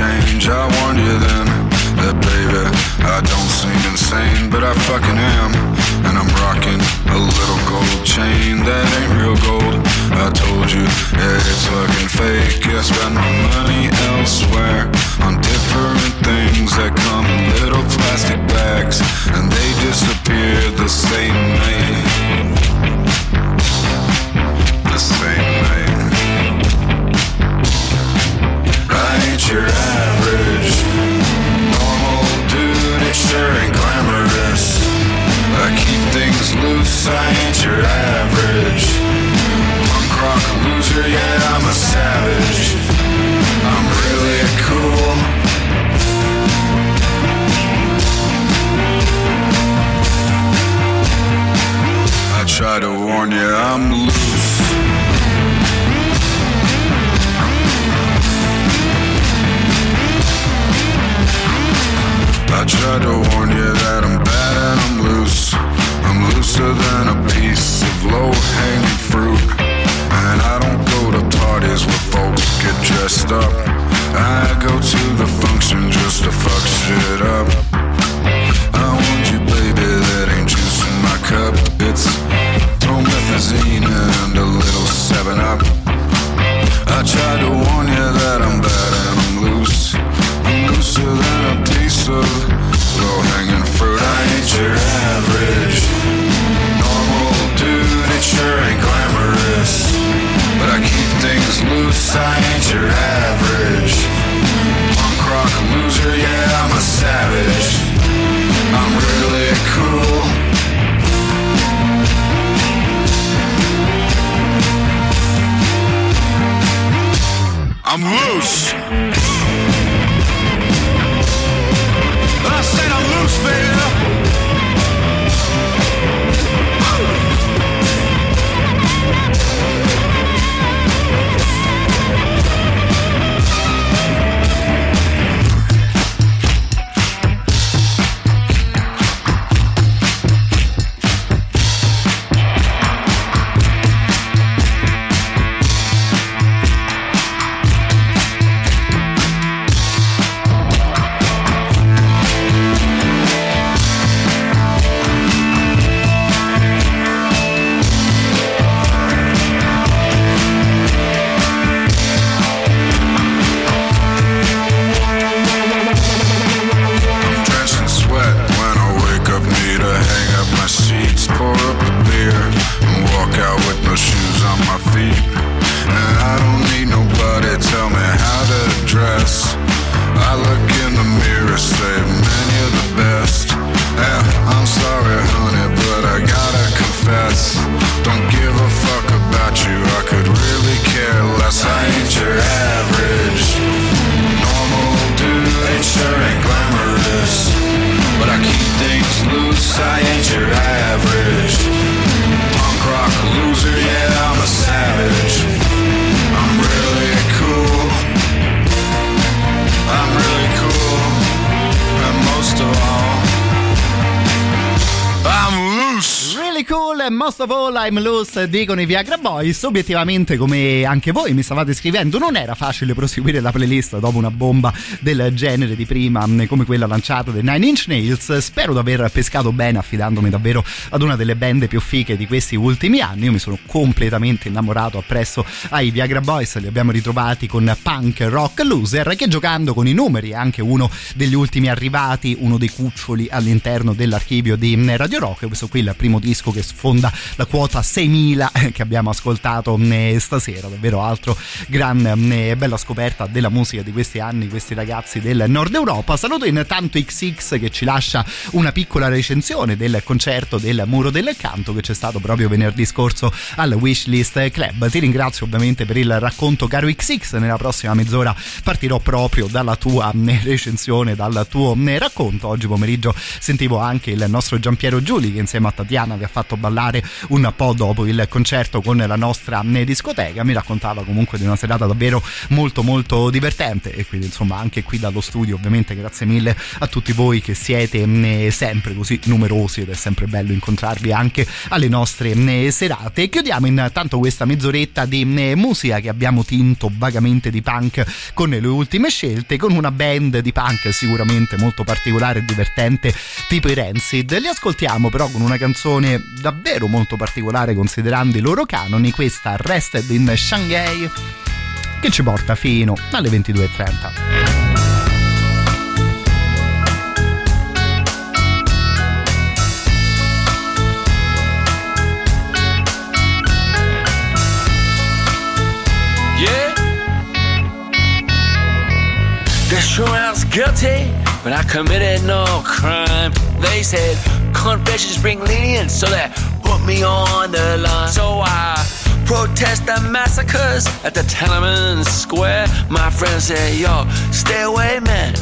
Change. I you then that, baby, I don't seem insane, but I fucking am. And I'm rocking a little gold chain that ain't real gold. I told you it's fucking fake. I spend my money elsewhere on different things that come in little plastic bags, and they disappear the same night. The same ain't your average normal dude. It sure ain't glamorous. I keep things loose. I ain't your average punk rock loser. Yeah, I'm a savage. I'm really cool. I try to warn you, I'm loose. I tried to warn you that I'm bad and I'm loose. I'm looser than a piece of low-hanging fruit. And I don't go to parties where folks get dressed up. I go to the function just to fuck shit up. I want you, baby, that ain't juice in my cup. It's promethazine and a little 7-Up. I tried to warn you that I'm bad and I'm loose closer than a piece of low hanging fruit. I ain't your average normal dude. It sure ain't glamorous, but I keep things loose. I ain't your average punk rock loser. Yeah, I'm a savage. I'm really cool. I'm loose. I said I'm loose, baby. Most of all I'm loose, dicono i Viagra Boys. Obiettivamente, come anche voi mi stavate scrivendo, non era facile proseguire la playlist dopo una bomba del genere di prima, come quella lanciata dai Nine Inch Nails. Spero di aver pescato bene, affidandomi davvero ad una delle band più fiche di questi ultimi anni. Io mi sono completamente innamorato appresso ai Viagra Boys. Li abbiamo ritrovati con Punk Rock Loser, che giocando con i numeri è anche uno degli ultimi arrivati, uno dei cuccioli all'interno dell'archivio di Radio Rock. Questo qui è il primo disco che sfonda la quota 6000 *laughs* che abbiamo ascoltato eh, stasera. Davvero altro gran eh, bella scoperta della musica di questi anni, questi ragazzi del Nord Europa. Saluto intanto XX che ci lascia una piccola recensione del concerto del Muro del Canto che c'è stato proprio venerdì scorso al Wishlist Club. Ti ringrazio ovviamente per il racconto caro XX. Nella prossima mezz'ora partirò proprio dalla tua eh, recensione, dal tuo racconto. Oggi pomeriggio sentivo anche il nostro Giampiero Giuli che insieme a Tatiana vi ha fatto ballare un po' dopo il concerto con la nostra discoteca. Mi raccontava comunque di una serata davvero molto molto divertente e quindi insomma anche qui dallo studio ovviamente grazie mille a tutti voi che siete sempre così numerosi ed è sempre bello incontrarvi anche alle nostre serate. Chiudiamo intanto questa mezz'oretta di musica che abbiamo tinto vagamente di punk con le ultime scelte con una band di punk sicuramente molto particolare e divertente tipo i Rancid. Li ascoltiamo però con una canzone davvero molto particolare considerando i loro canoni, questa Rested in Shanghai che ci porta fino alle 22.30. Yeah. They sure was guilty, but I committed no crime. They said confessions bring lenience, so they put me on the line. So I protest the massacres at the Tiananmen Square. My friends say, yo, stay away, man.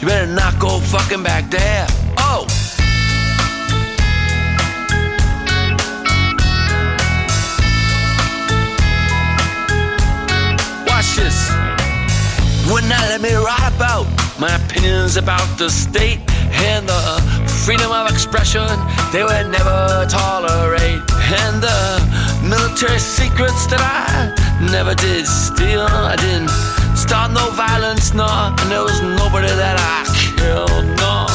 You better not go fucking back there. Oh. Watch this. Would not let me write about my opinions about the state and the freedom of expression they would never tolerate. And the military secrets that I never did steal. I didn't start no violence, no, and there was nobody that I killed, no.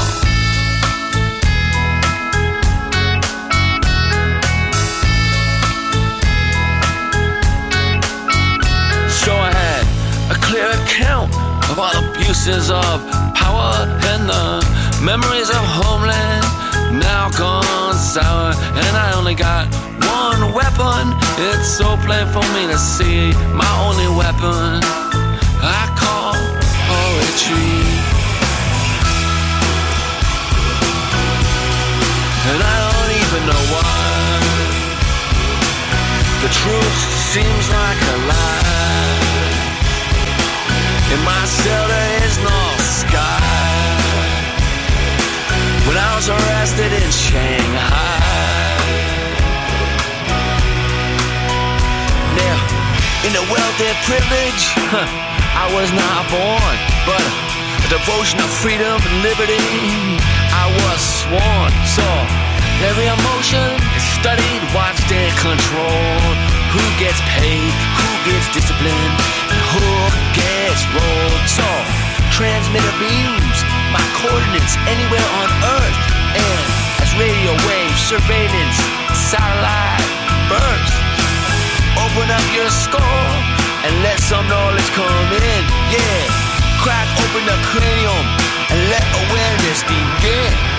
So I had a clear account of all abuses of power and the memories of homeland now gone sour. And I only got one weapon. It's so plain for me to see. My only weapon I call poetry. And I don't even know why. The truth seems like a lie. In my cell there is no sky. When I was arrested in Shanghai. Now, in the wealth and privilege, huh, I was not born, but a devotion of freedom and liberty, I was sworn. So every emotion is studied, watched, and controlled. Who gets paid? Who gets disciplined? And who gets rolled? So transmitter beams my coordinates anywhere on Earth, and as radio waves, surveillance, satellite burst. Open up your skull and let some knowledge come in. Yeah, crack open the cranium and let awareness begin.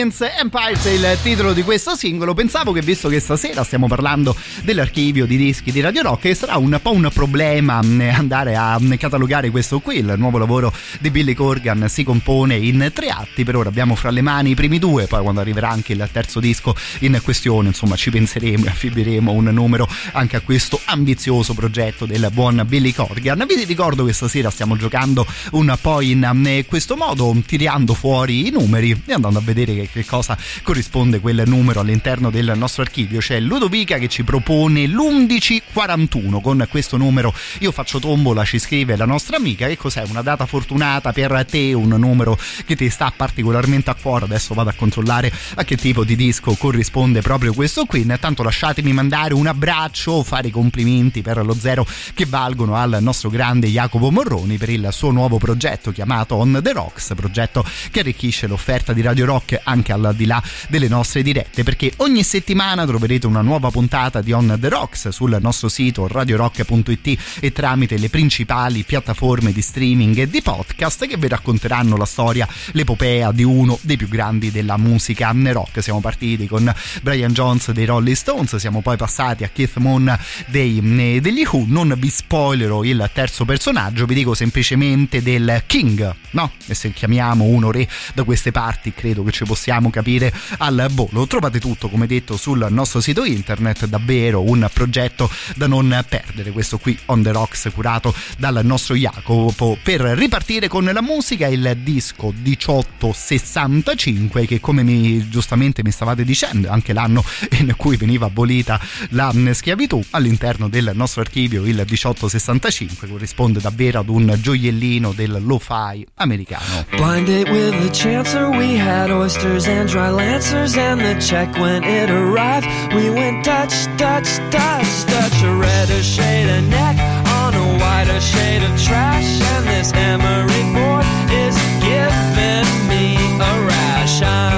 Pumpkins Empires è il titolo di questo singolo. Pensavo che visto che stasera stiamo parlando dell'archivio di dischi di Radio Rock, sarà un po' un problema mm, andare a mm, catalogare questo qui. Il nuovo lavoro di Billy Corgan si compone in tre atti. Per ora abbiamo fra le mani i primi due, poi quando arriverà anche il terzo disco in questione, insomma, ci penseremo e affibieremo un numero anche a questo ambizioso progetto del buon Billy Corgan. Vi ricordo che stasera stiamo giocando un po' in mm, questo modo, tirando fuori i numeri e andando a vedere che, che cosa corrisponde quel numero all'interno del nostro archivio. C'è Ludovica che ci propone l'1141. Con questo numero io faccio tombola, ci scrive la nostra amica. Che cos'è? Una data fortunata per te, un numero che ti sta particolarmente a cuore. Adesso vado a controllare a che tipo di disco corrisponde proprio questo qui. Intanto lasciatemi mandare un abbraccio, fare i complimenti per lo zero che valgono al nostro grande Jacopo Morroni per il suo nuovo progetto chiamato On the Rocks, progetto che arricchisce l'offerta di Radio Rock anche al di là delle nostre dirette, perché ogni settimana troverete una nuova puntata di On the Rocks sul nostro sito radiorock.it e tramite le principali piattaforme di streaming e di podcast che vi racconteranno la storia, l'epopea di uno dei più grandi della musica rock. Siamo partiti con Brian Jones dei Rolling Stones, siamo poi passati a Keith Moon dei, degli Who, non vi spoilerò il terzo personaggio, vi dico semplicemente del King, no? E se chiamiamo uno re da queste parti credo che ci possiamo capire al volo. Trovate tutto come detto sul nostro sito internet, davvero un progetto da non perdere, questo qui On The Rocks curato dal nostro Jacopo. Per ripartire con la musica il disco 1865 che come mi, giustamente mi stavate dicendo è anche l'anno in cui veniva abolita la schiavitù all'interno del nostro archivio il 1865 corrisponde davvero ad un gioiellino del lo-fi americano. Blind date with the chancer, we had oysters and dry lancers, and the check when it arrived. We went Dutch, Dutch, Dutch, Dutch, a redder shade of neck on a whiter shade of trash, and this emery board is giving me a rash. I'm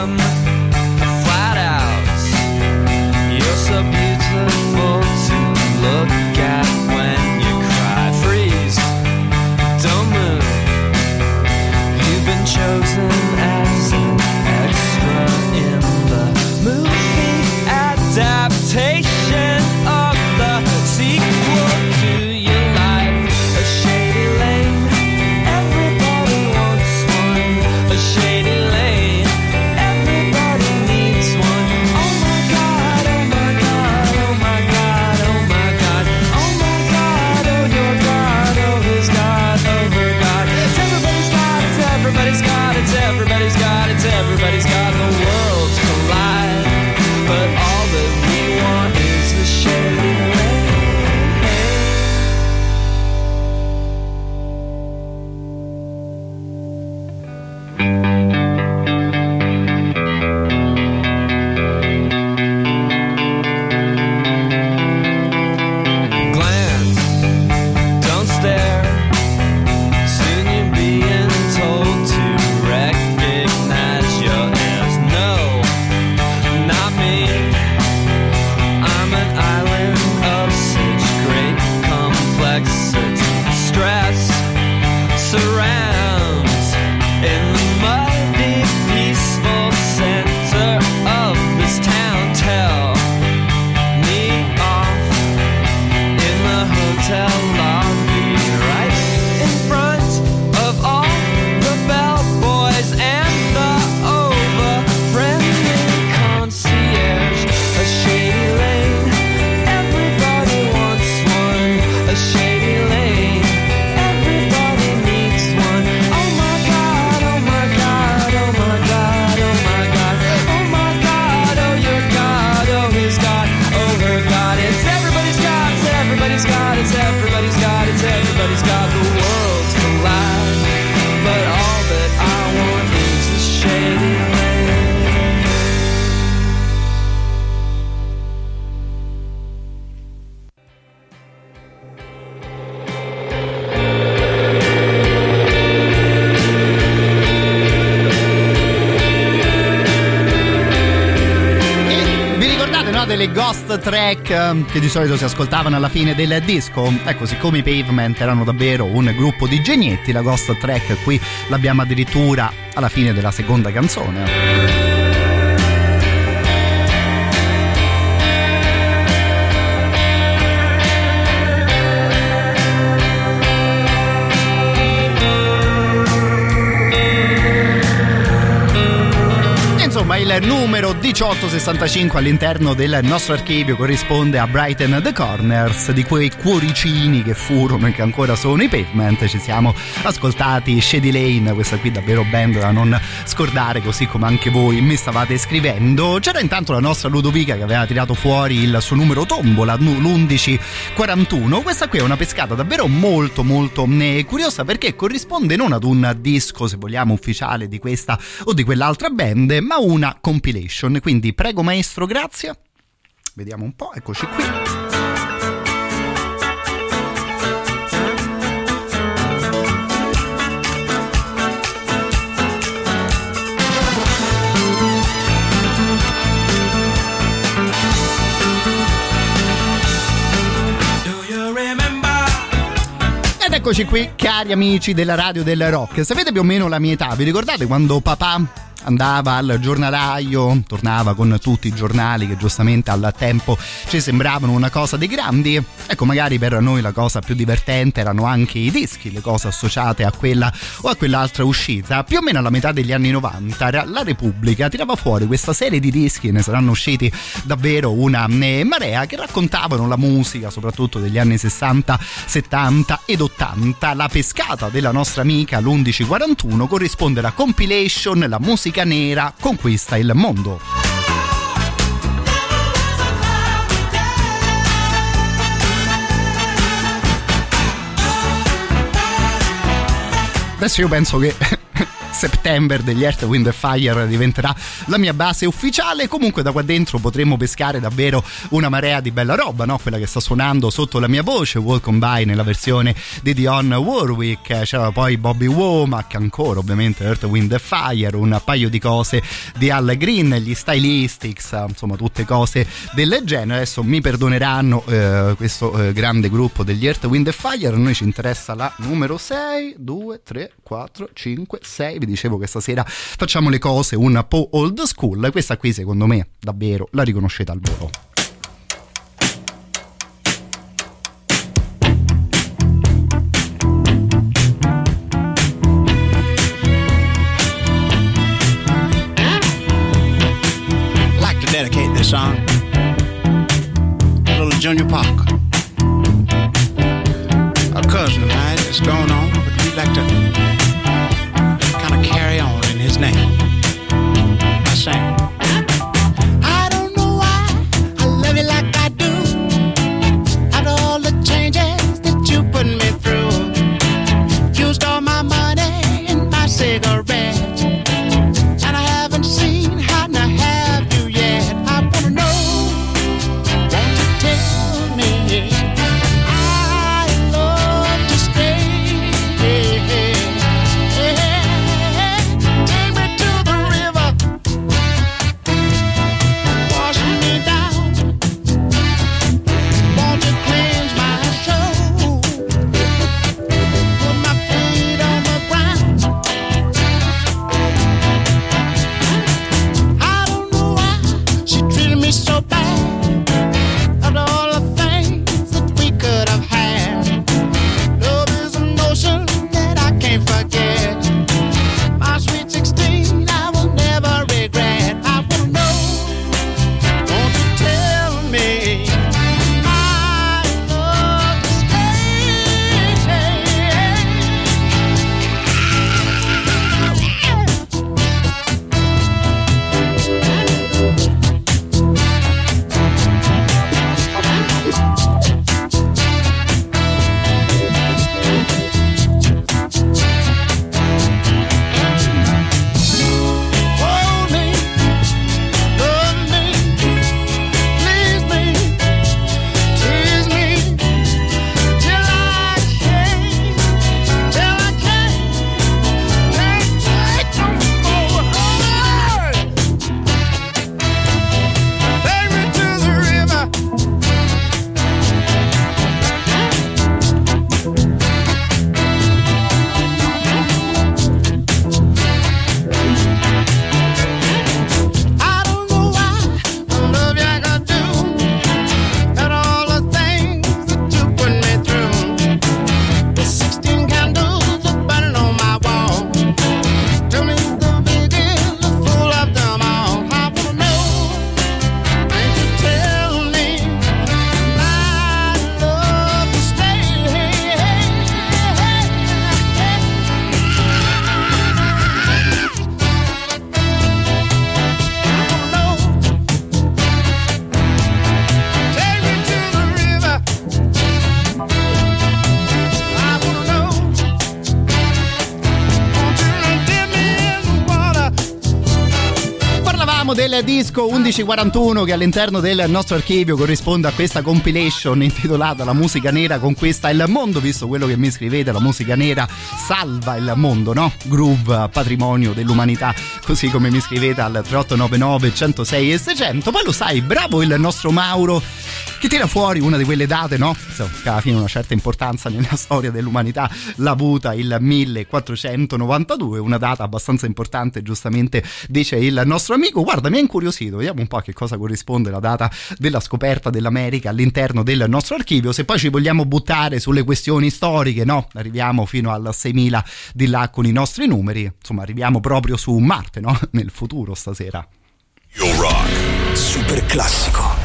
che di solito si ascoltavano alla fine del disco? Ecco, siccome i Pavement erano davvero un gruppo di genietti, la ghost track qui l'abbiamo addirittura alla fine della seconda canzone. Insomma, il numero 1865 all'interno del nostro archivio corrisponde a Brighton the Corners, di quei cuoricini che furono e che ancora sono i Pavement. Ci siamo ascoltati Shady Lane, questa qui davvero band da non scordare, così come anche voi mi stavate scrivendo. C'era intanto la nostra Ludovica che aveva tirato fuori il suo numero tombola, l'1141. Questa qui è una pescata davvero molto molto eh, curiosa perché corrisponde non ad un disco, se vogliamo, ufficiale di questa o di quell'altra band, ma una compilation. Quindi prego maestro, grazie. Vediamo un po', eccoci qui. Ed eccoci qui, cari amici della radio del rock. Sapete più o meno la mia età? Vi ricordate quando papà andava al giornalaio, tornava con tutti i giornali che giustamente al tempo ci sembravano una cosa dei grandi. Ecco, magari per noi la cosa più divertente erano anche i dischi, le cose associate a quella o a quell'altra uscita. Più o meno alla metà degli anni 90 la Repubblica tirava fuori questa serie di dischi, ne saranno usciti davvero una marea che raccontavano la musica, soprattutto degli anni 60, 70 ed 80. La pescata della nostra amica l'1141 corrisponde alla compilation, la musica nera conquista il mondo. Adesso io penso che September degli Earth, Wind and Fire diventerà la mia base ufficiale. Comunque, da qua dentro potremmo pescare davvero una marea di bella roba, no? Quella che sta suonando sotto la mia voce, Welcome By nella versione di Dion Warwick. C'era poi Bobby Womack, ancora ovviamente Earth, Wind and Fire, un paio di cose di Al Green, gli Stylistics, insomma, tutte cose del genere. Adesso mi perdoneranno eh, questo eh, grande gruppo degli Earth, Wind and Fire. A noi ci interessa la numero 6, 2, 3, 4, 5, 6 vi dicevo che stasera facciamo le cose un po' old school. Questa qui, secondo me, davvero la riconoscete al volo. Dedicate this song to little Junior Parker. A cousin of mine that's gone del disco 1141 che all'interno del nostro archivio corrisponde a questa compilation intitolata La musica nera conquista il mondo, visto quello che mi scrivete, la musica nera salva il mondo, no? Groove, patrimonio dell'umanità, così come mi scrivete al 3899 106 e 600. Poi lo sai, bravo il nostro Mauro che tira fuori una di quelle date, no? Insomma, che alla fine una certa importanza nella storia dell'umanità l'ha avuta il 1492, una data abbastanza importante, giustamente dice il nostro amico. Guarda, mi ha incuriosito, vediamo un po' a che cosa corrisponde la data della scoperta dell'America all'interno del nostro archivio. Se poi ci vogliamo buttare sulle questioni storiche, no? Arriviamo fino al 6000 di là con i nostri numeri, insomma, arriviamo proprio su Marte, no? *laughs* Nel futuro stasera. Radio Rock. Super classico.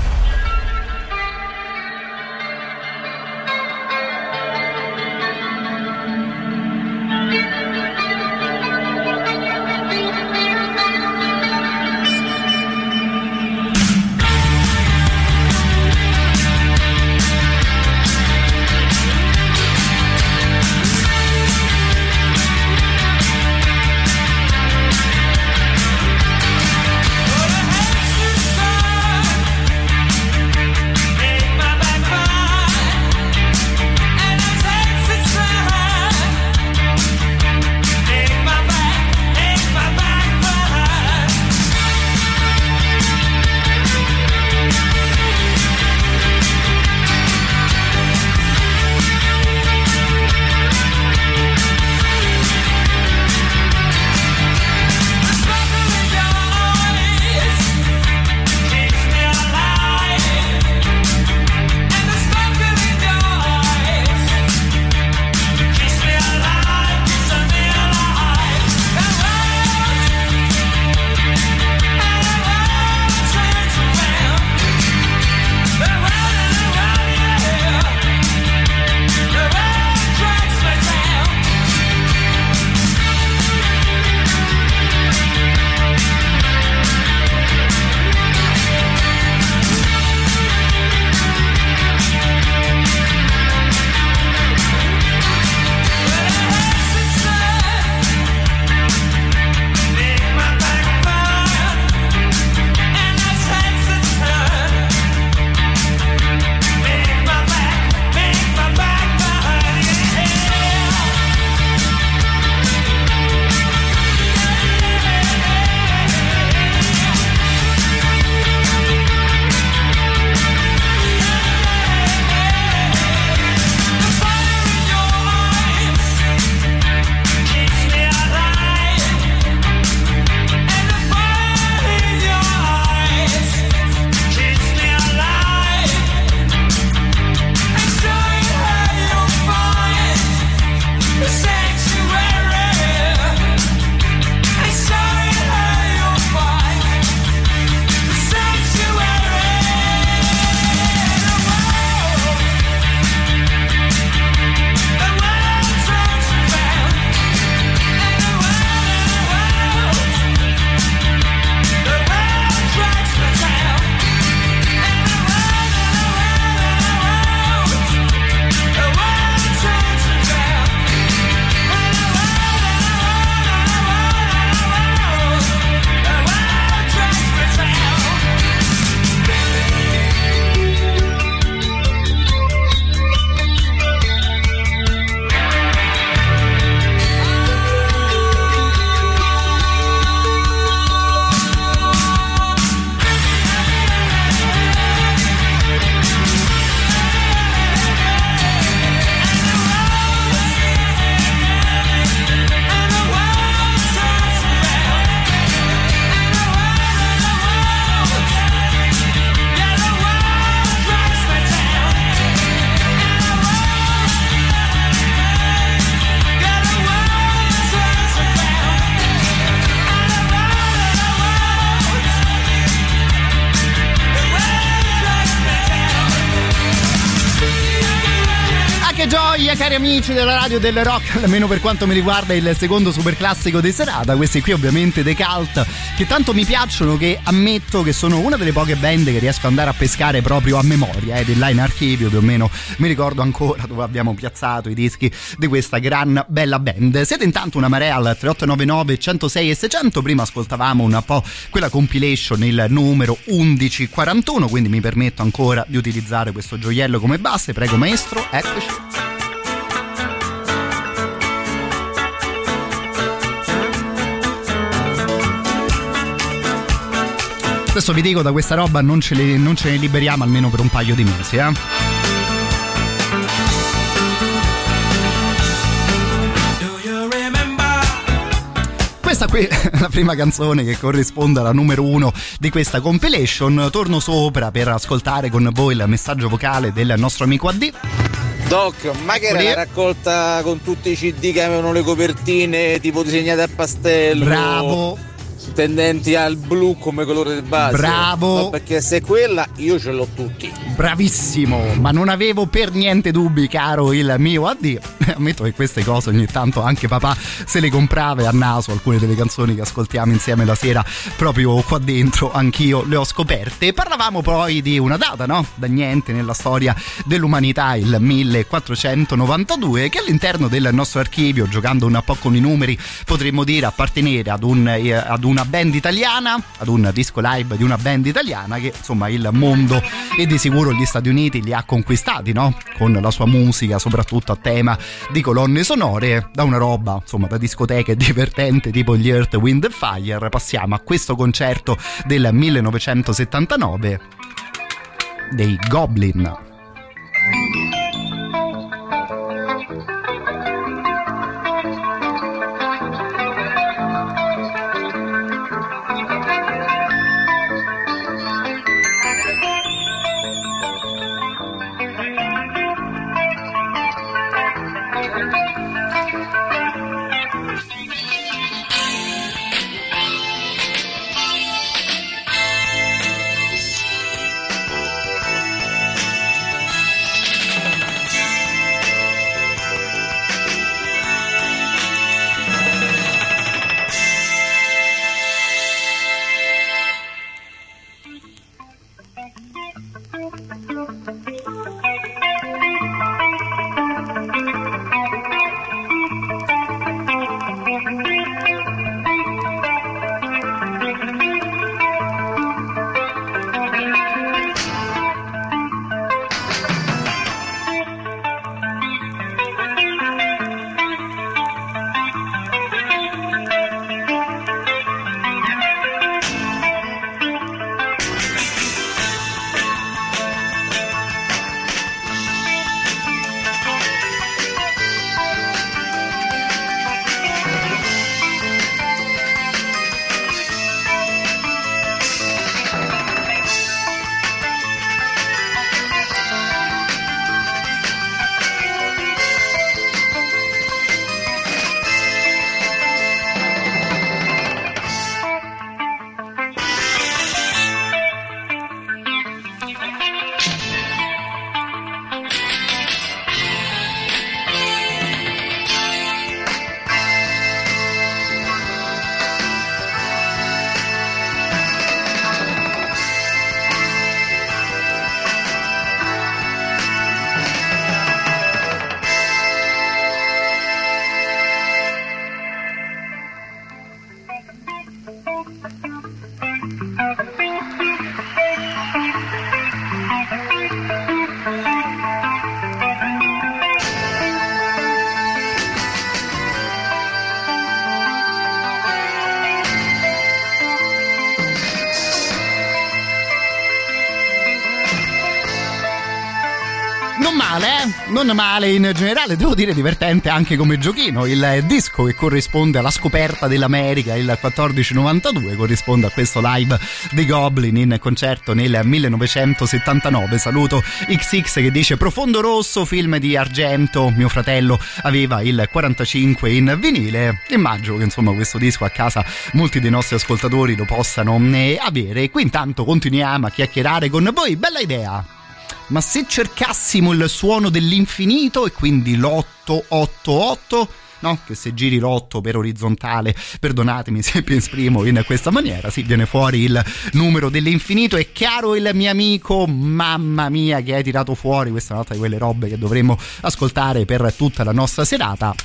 Amici della radio del rock, almeno per quanto mi riguarda il secondo super classico di serata. Questi qui, ovviamente, The Cult, che tanto mi piacciono che ammetto che sono una delle poche band che riesco ad andare a pescare proprio a memoria. Eh, là in archivio più o meno mi ricordo ancora dove abbiamo piazzato i dischi di questa gran bella band. Siete intanto una marea al 3899 106 e 600. Prima ascoltavamo un po' quella compilation, il numero 1141, quindi mi permetto ancora di utilizzare questo gioiello come base. Prego, maestro, eccoci. Adesso vi dico da questa roba non ce, le- non ce ne liberiamo almeno per un paio di mesi, eh. Questa qui è *laughs* la prima canzone che corrisponde alla numero uno di questa compilation. Torno sopra per ascoltare con voi il messaggio vocale del nostro amico AD. Doc, ma che era la raccolta con tutti i CD che avevano le copertine tipo disegnate a pastello? Bravo. Tendenti al blu come colore di base. Bravo. No, perché se è quella io ce l'ho tutti. Bravissimo, ma non avevo per niente dubbi, caro il mio AD. *laughs* Ammetto che queste cose ogni tanto anche papà se le comprava e a naso alcune delle canzoni che ascoltiamo insieme la sera proprio qua dentro, anch'io le ho scoperte. Parlavamo poi di una data, no? Da niente nella storia dell'umanità, il 1492, che all'interno del nostro archivio, giocando un po' con i numeri, potremmo dire appartenere ad, un, eh, ad una band italiana, ad un disco live di una band italiana che insomma il mondo e di sicuro gli Stati Uniti li ha conquistati, no? Con la sua musica, soprattutto a tema di colonne sonore, da una roba, insomma, da discoteche divertente tipo gli Earth, Wind and Fire, passiamo a questo concerto del 1979 dei Goblin. Non male in generale, devo dire divertente anche come giochino. Il disco che corrisponde alla scoperta dell'America, il 1492, corrisponde a questo live dei Goblin in concerto nel 1979. Saluto XX che dice Profondo Rosso, film di Argento. Mio fratello aveva il 45 in vinile. Immagino che insomma questo disco a casa molti dei nostri ascoltatori lo possano eh, avere. Qui intanto continuiamo a chiacchierare con voi. Bella idea! Ma se cercassimo il suono dell'infinito e quindi l'888 no? Che se giri rotto per orizzontale, perdonatemi se mi esprimo in questa maniera, sì, viene fuori il numero dell'infinito. È chiaro il mio amico, mamma mia, che hai tirato fuori. Questa è un'altra di quelle robe che dovremmo ascoltare per tutta la nostra serata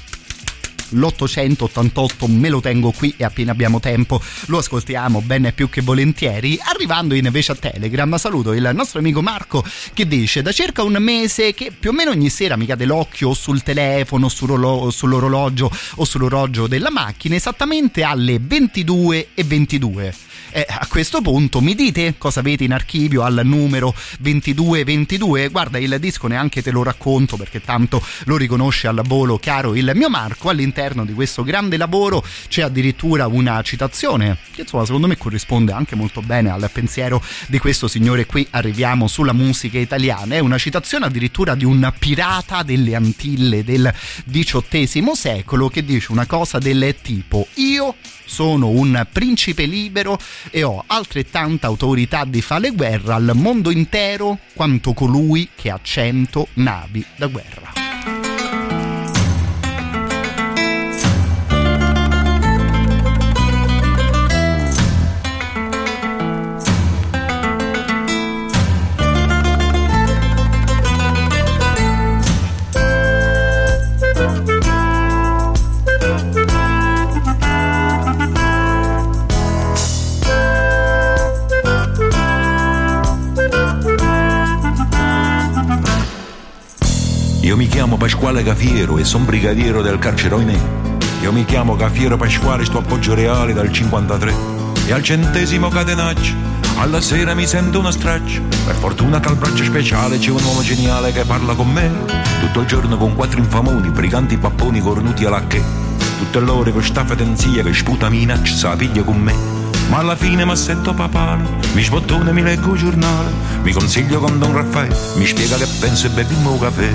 l'888 me lo tengo qui e appena abbiamo tempo lo ascoltiamo ben più che volentieri. Arrivando invece a Telegram, saluto il nostro amico Marco che dice da circa un mese che più o meno ogni sera mi cade l'occhio sul telefono, sull'orologio o sull'orologio della macchina esattamente alle 22 e 22. Eh, a questo punto mi dite cosa avete in archivio al numero 2222? Guarda, il disco neanche te lo racconto perché tanto lo riconosce al volo caro il mio Marco. All'interno di questo grande lavoro c'è addirittura una citazione che insomma secondo me corrisponde anche molto bene al pensiero di questo signore qui. Arriviamo sulla musica italiana. È una citazione addirittura di un pirata delle Antille del XVIII secolo che dice una cosa del tipo io sono un principe libero e ho altrettanta autorità di fare guerra al mondo intero quanto colui che ha cento navi da guerra. Io mi chiamo Pasquale Cafiero e son brigadiero del carcere Oinè. Io mi chiamo Cafiero Pasquale, sto appoggio reale dal 53. E al centesimo catenaccio, alla sera mi sento una straccia. Per fortuna che al braccio speciale c'è un uomo geniale che parla con me. Tutto il giorno con quattro infamoni, briganti papponi cornuti alla che. Tutte l'ore con sta fedenzia che sputa minaccia, sa piglia con me. Ma alla fine mi assetto papale, mi sbottone, mi leggo il giornale, mi consiglio con Don Raffaele, mi spiega che penso e bevimmo un caffè.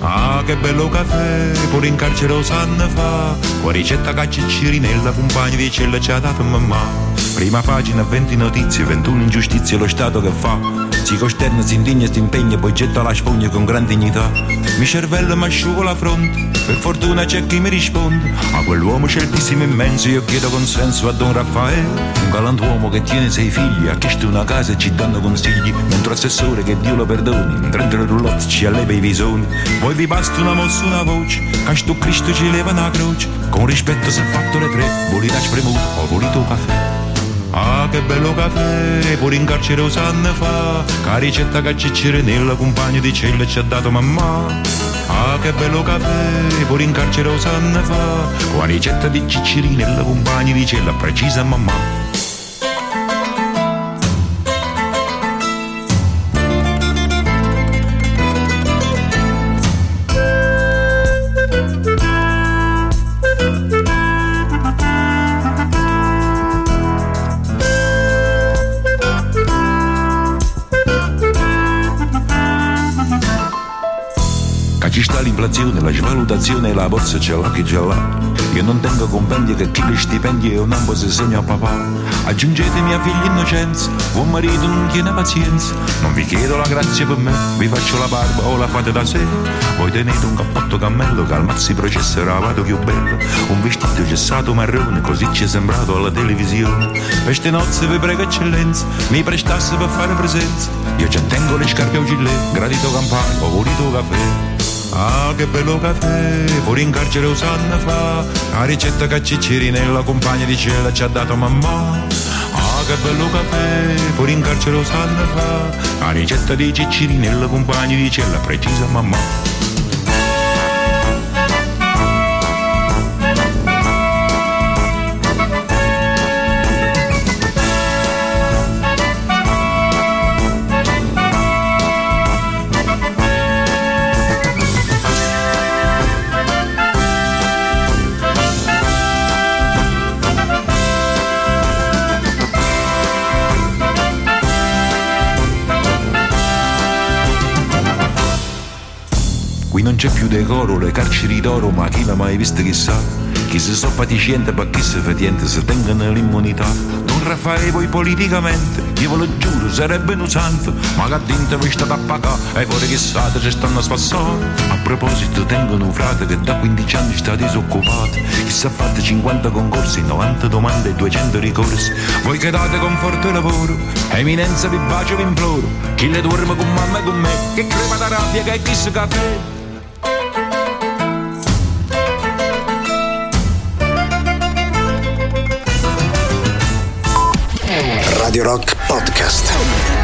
Ah, che bello caffè, pure in carcere lo sanno fa, con ricetta caccia cirinella, compagni di cella ci ha dato mamma. Prima pagina, 20 notizie, 21 ingiustizie, lo Stato che fa. Si costerna, si indigna, si impegna, poi getta la spugna con gran dignità. Mi cervello mi asciugo la fronte, per fortuna c'è chi mi risponde. A quell'uomo certissimo immenso io chiedo consenso a Don Raffaele. Un galantuomo che tiene sei figli, ha chiesto una casa e ci danno consigli. Mentre assessore che Dio lo perdoni, dentro il roulotte ci alleva i visoni. Poi vi basta una mossa, una voce, che sto Cristo ci leva una croce. Con rispetto è fatto le tre, volete spremuto o volete un caffè. Ah, che bello caffè, pure in carcere lo sanno fa, che ricetta che ciccire nella compagna di cella ci ha dato mamma. Ah, che bello caffè, pure in carcere lo sanno fa, con ricetta di cicciri nella compagna di cella precisa mamma. Ci sta l'inflazione, la svalutazione e la borsa ce l'ha chi ce l'ha. Io non tengo compendi che chi li stipendi e un ambo se segna a papà. Aggiungete mia figlia innocenza, buon marito non tiene pazienza. Non vi chiedo la grazia per me, vi faccio la barba o la fate da sé. Voi tenete un cappotto cammello che al processo era vado più bello. Un vestito gessato marrone, così ci è sembrato alla televisione. Per ste nozze vi prego eccellenza, mi prestasse per fare presenza. Io già tengo le scarpe a gilet, gradito campano, ho voluto caffè. Ah, che bello caffè, pure in carcere lo sanno fa. La ricetta che cicciri nella compagna di cella ci ha dato mamma. Ah, che bello caffè, pure in carcere lo sanno fa. La ricetta di cicciri nella compagna di cella precisa mamma. Decoro, le carceri d'oro, ma chi l'ha mai visto chissà? Chi si so fatiscente, per chi si fetiente, si tengono l'immunità. Don fai voi politicamente, io ve lo giuro sarebbe un santo, ma che dentro vi state a pagare e fuori state ci stanno a spassare. A proposito tengono un frate che da 15 anni sta disoccupato, che si è fatto 50 concorsi, 90 domande e 200 ricorsi. Voi che date conforto e lavoro, eminenza vi bacio vi imploro, chi le dorme con mamma e con me, che crema da rabbia che è chi si caffè. Radio Rock Podcast.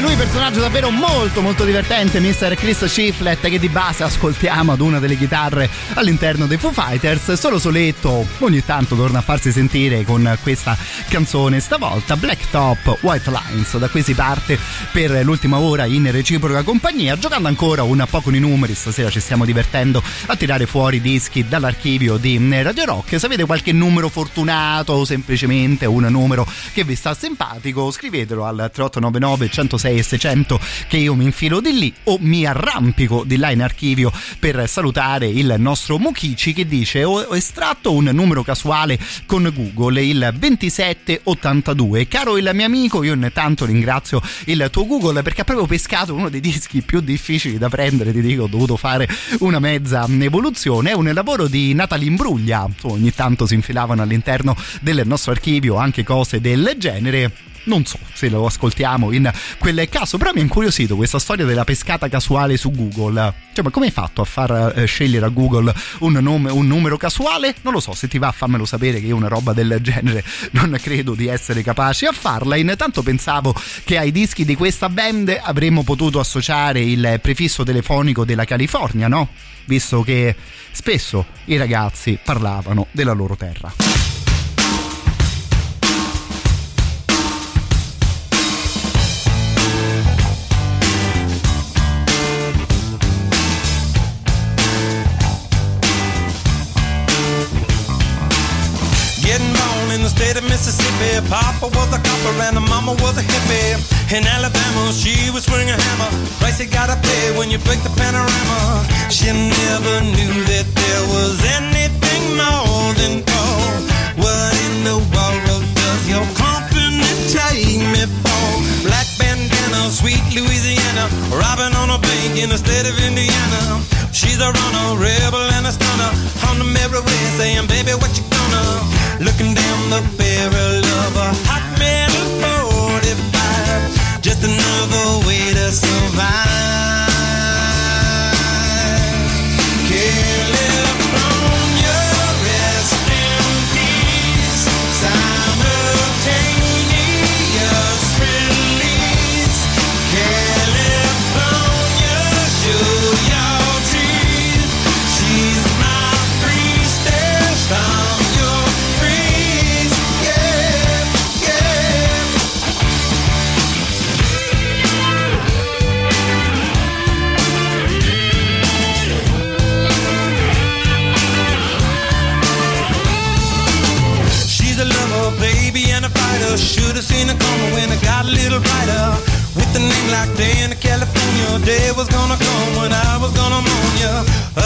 Bene, lui personaggio davvero molto molto divertente, Mr. Chris Shiflett che di base ascoltiamo ad una delle chitarre all'interno dei Foo Fighters, solo soletto. Ogni tanto torna a farsi sentire con questa canzone, stavolta Black Top White Lines, da qui si parte per l'ultima ora in reciproca compagnia, giocando ancora un po' con i numeri, stasera ci stiamo divertendo a tirare fuori dischi dall'archivio di Radio Rock, se avete qualche numero fortunato o semplicemente un numero che vi sta simpatico, scrivetelo al 3899 106 e 600 che io mi infilo di lì o mi arrampico di là in archivio per salutare il nostro Mokichi che dice ho estratto un numero casuale con Google il 2782 caro il mio amico io intanto ringrazio il tuo Google perché ha proprio pescato uno dei dischi più difficili da prendere ti dico ho dovuto fare una mezza evoluzione. È un lavoro di Natalie Imbruglia ogni tanto si infilavano all'interno del nostro archivio anche cose del genere non so se lo ascoltiamo in quel caso, però mi ha incuriosito questa storia della pescata casuale su Google. Cioè, ma come hai fatto a far eh, scegliere a Google un, nome, un numero casuale? Non lo so, se ti va fammelo sapere che io una roba del genere *laughs* non credo di essere capace a farla. Intanto pensavo che ai dischi di questa band avremmo potuto associare il prefisso telefonico della California, no? Visto che spesso i ragazzi parlavano della loro terra. Mississippi. Papa was a copper and the mama was a hippie. In Alabama, she was swinging a hammer. Price you gotta pay when you break the panorama. She never knew that there was anything more than gold. What in the world does your company take me for? Black bandana, sweet Louisiana. Robbing on a bank in the state of Indiana. She's a runner, rebel and a stunner. On the mirror way saying, baby, what you gonna? Looking down the barrel of a hot metal 45. Just another way to survive. Seen her coming when it got a little brighter. With a name like Diana, California, day was gonna come when I was gonna mourn ya.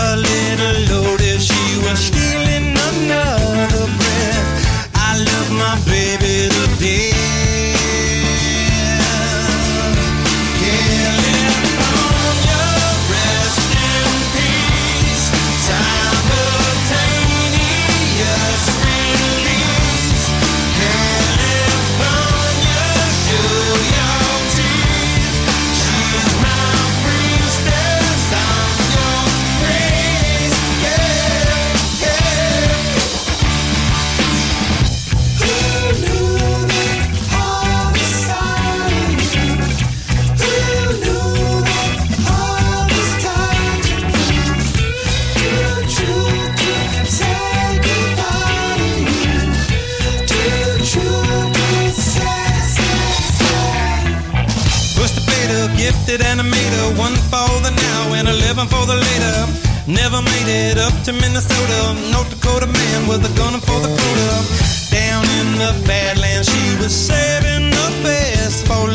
A little loaded, she was stealing another breath. I love my baby to death. And for the later. Never made it up to Minnesota. North Dakota man was a gunner for the quota. Down in the Badlands, she was saving the best for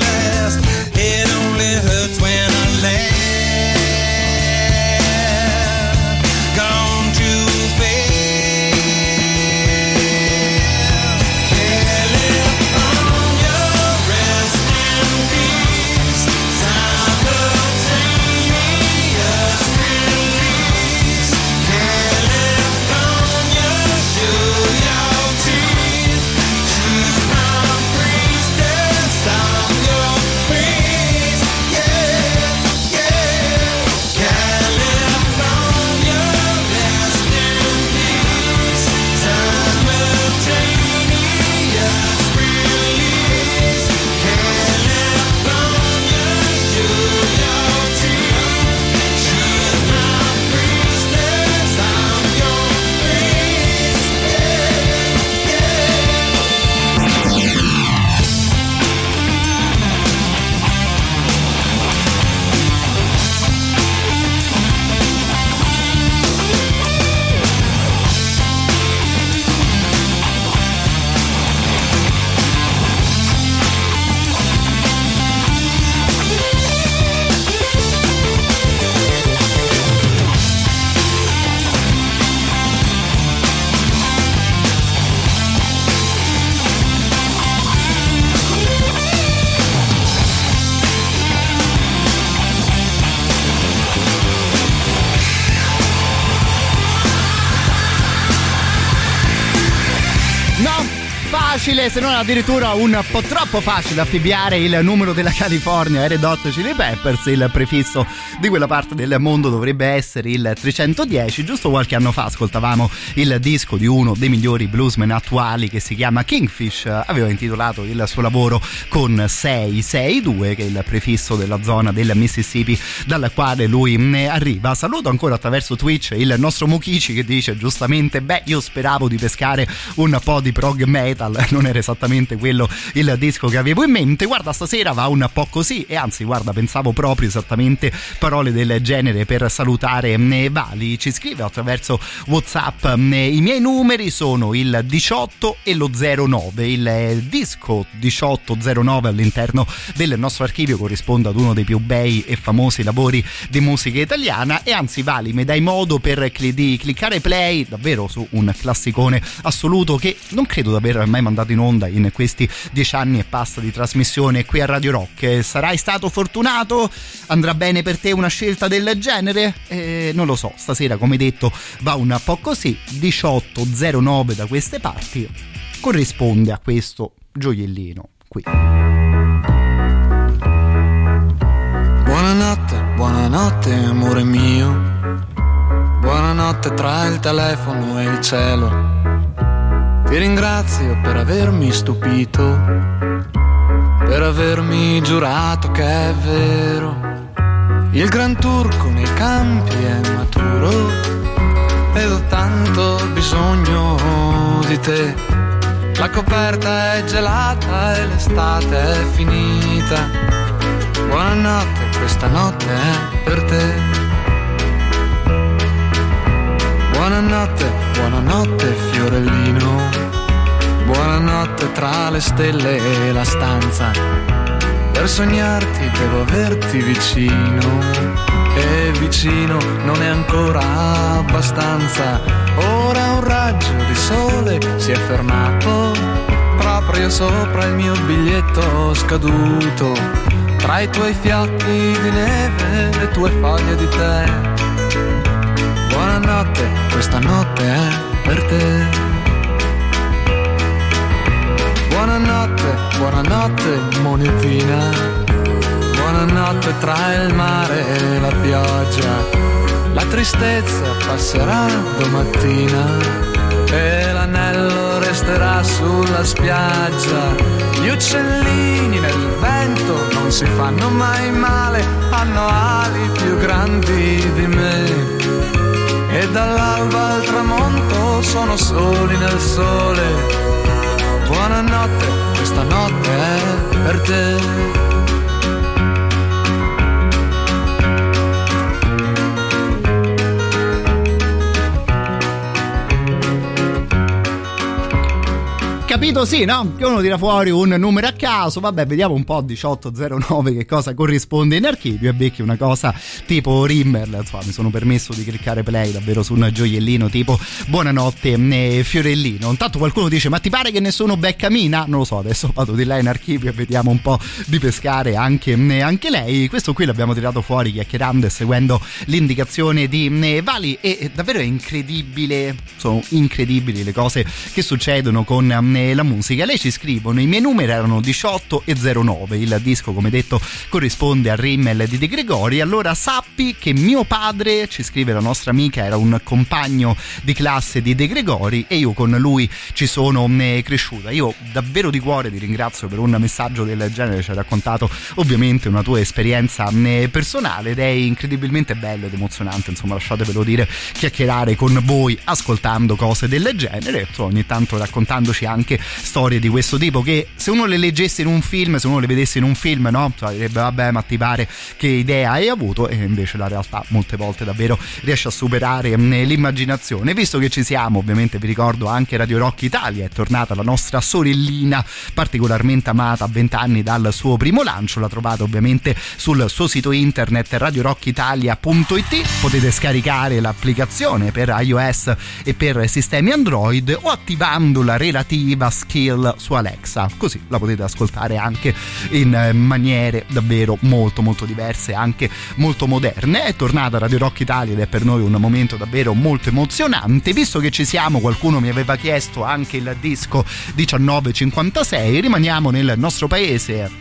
facile, se non addirittura un po' troppo facile affibbiare il numero della California Red Hot Chili Peppers. Il prefisso di quella parte del mondo dovrebbe essere il 310. Giusto qualche anno fa ascoltavamo il disco di uno dei migliori bluesmen attuali che si chiama Kingfish. Aveva intitolato il suo lavoro con 662, che è il prefisso della zona del Mississippi dalla quale lui ne arriva. Saluto ancora attraverso Twitch il nostro Mukichi che dice giustamente: Beh, io speravo di pescare un po' di prog metal, non era esattamente quello il disco che avevo in mente. Guarda, stasera va un po' così, e anzi, guarda, pensavo proprio esattamente parole del genere per salutare Vali. Ci scrive attraverso WhatsApp: I miei numeri sono il 18 e lo 09. Il disco 1809 all'interno del nostro archivio corrisponde ad uno dei più bei e famosi lavori di musica italiana. E anzi, Vali, mi dai modo per di cliccare play davvero su un classicone assoluto che non credo di aver mai mandato in onda in questi dieci anni e passa di trasmissione qui a Radio Rock. Sarai stato fortunato? Andrà bene per te una scelta del genere? Eh, non lo so, stasera come detto va un po' così, 18.09 da queste parti, corrisponde a questo gioiellino qui. Buonanotte, buonanotte amore mio. Buonanotte tra il telefono e il cielo. Ti ringrazio per avermi stupito, per avermi giurato che è vero. Il gran turco nei campi è maturo ed ho tanto bisogno di te. La coperta è gelata e l'estate è finita. Buonanotte, questa notte è per te. Buonanotte, buonanotte fiorellino. Buonanotte tra le stelle e la stanza. Per sognarti devo averti vicino. E vicino non è ancora abbastanza. Ora un raggio di sole si è fermato proprio sopra il mio biglietto scaduto. Tra i tuoi fiocchi di neve, le tue foglie di tè. Buonanotte, questa notte è per te. Buonanotte, buonanotte monetina. Buonanotte tra il mare e la pioggia. La tristezza passerà domattina e l'anello resterà sulla spiaggia. Gli uccellini nel vento non si fanno mai male, hanno ali più grandi di me. E dall'alba al tramonto sono soli nel sole. Buonanotte, questa notte è per te. Capito sì, no? Che uno tira fuori un numero a caso, vabbè, vediamo un po' 1809 che cosa corrisponde in archivio e becchi una cosa tipo Rimmer, insomma, mi sono permesso di cliccare play davvero su un gioiellino tipo Buonanotte eh, Fiorellino. Intanto qualcuno dice "Ma ti pare che nessuno becca Mina?" Non lo so, adesso vado di là in archivio e vediamo un po' di pescare anche, eh, anche lei. Questo qui l'abbiamo tirato fuori chiacchierando e seguendo l'indicazione di eh, Vali e davvero è incredibile, sono incredibili le cose che succedono con eh, la musica. Lei ci scrivono: i miei numeri erano 18 e 09. Il disco, come detto, corrisponde al Rimmel di De Gregori. Allora sappi che mio padre, ci scrive la nostra amica, era un compagno di classe di De Gregori e io con lui ci sono eh, cresciuta. Io davvero di cuore ti ringrazio per un messaggio del genere. Ci hai raccontato ovviamente una tua esperienza eh, personale ed è incredibilmente bello ed emozionante. Insomma, lasciatevelo dire, chiacchierare con voi ascoltando cose del genere. Ogni tanto raccontandoci anche storie di questo tipo che se uno le leggesse in un film, se uno le vedesse in un film, no? Cioè, direbbe vabbè ma ti pare che idea hai avuto e invece la realtà molte volte davvero riesce a superare mh, l'immaginazione. Visto che ci siamo, ovviamente vi ricordo anche Radio Rock Italia, è tornata la nostra sorellina particolarmente amata a 20 anni dal suo primo lancio, la trovate ovviamente sul suo sito internet radiorockitalia.it, potete scaricare l'applicazione per iOS e per sistemi Android o attivando la relativa Diva Skill su Alexa, così la potete ascoltare anche in eh, maniere davvero molto molto diverse, anche molto moderne. È tornata Radio Rock Italia ed è per noi un momento davvero molto emozionante, visto che ci siamo, qualcuno mi aveva chiesto anche il disco 1956, rimaniamo nel nostro paese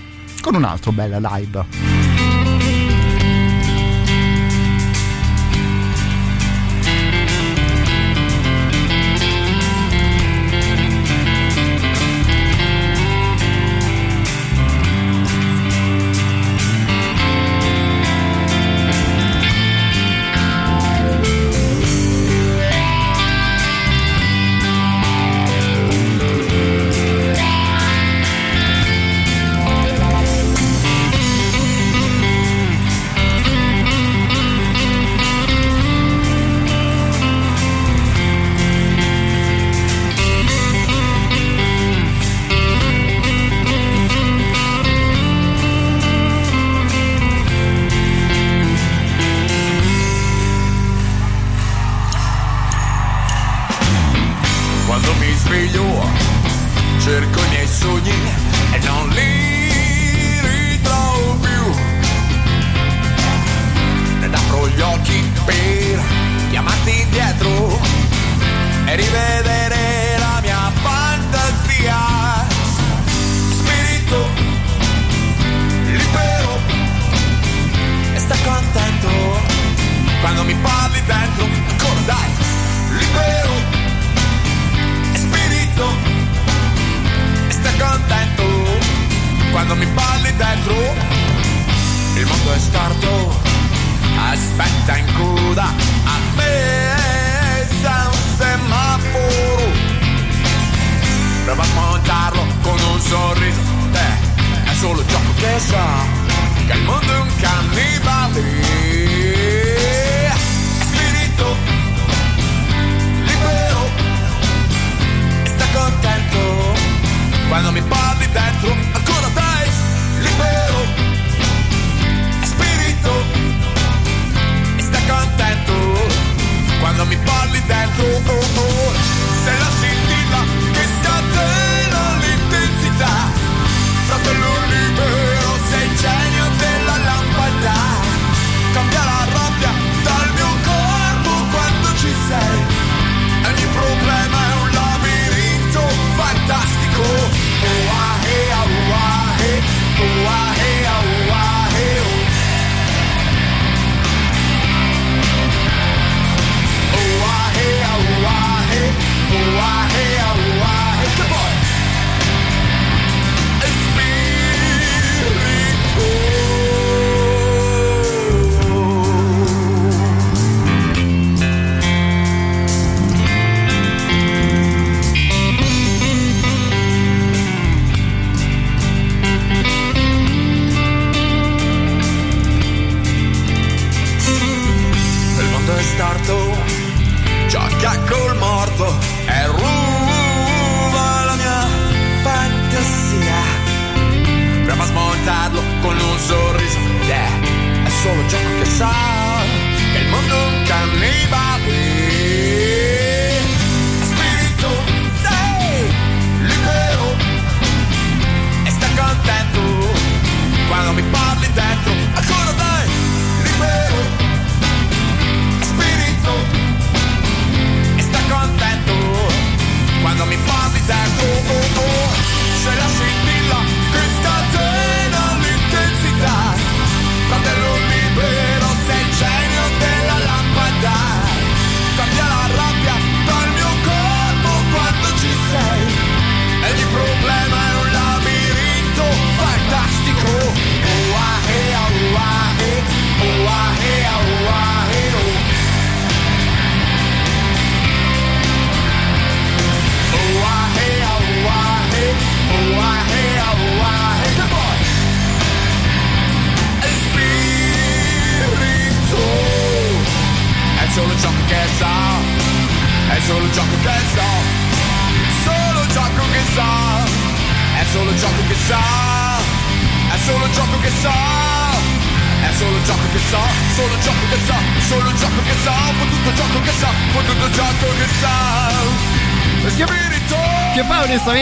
con un altro bel live.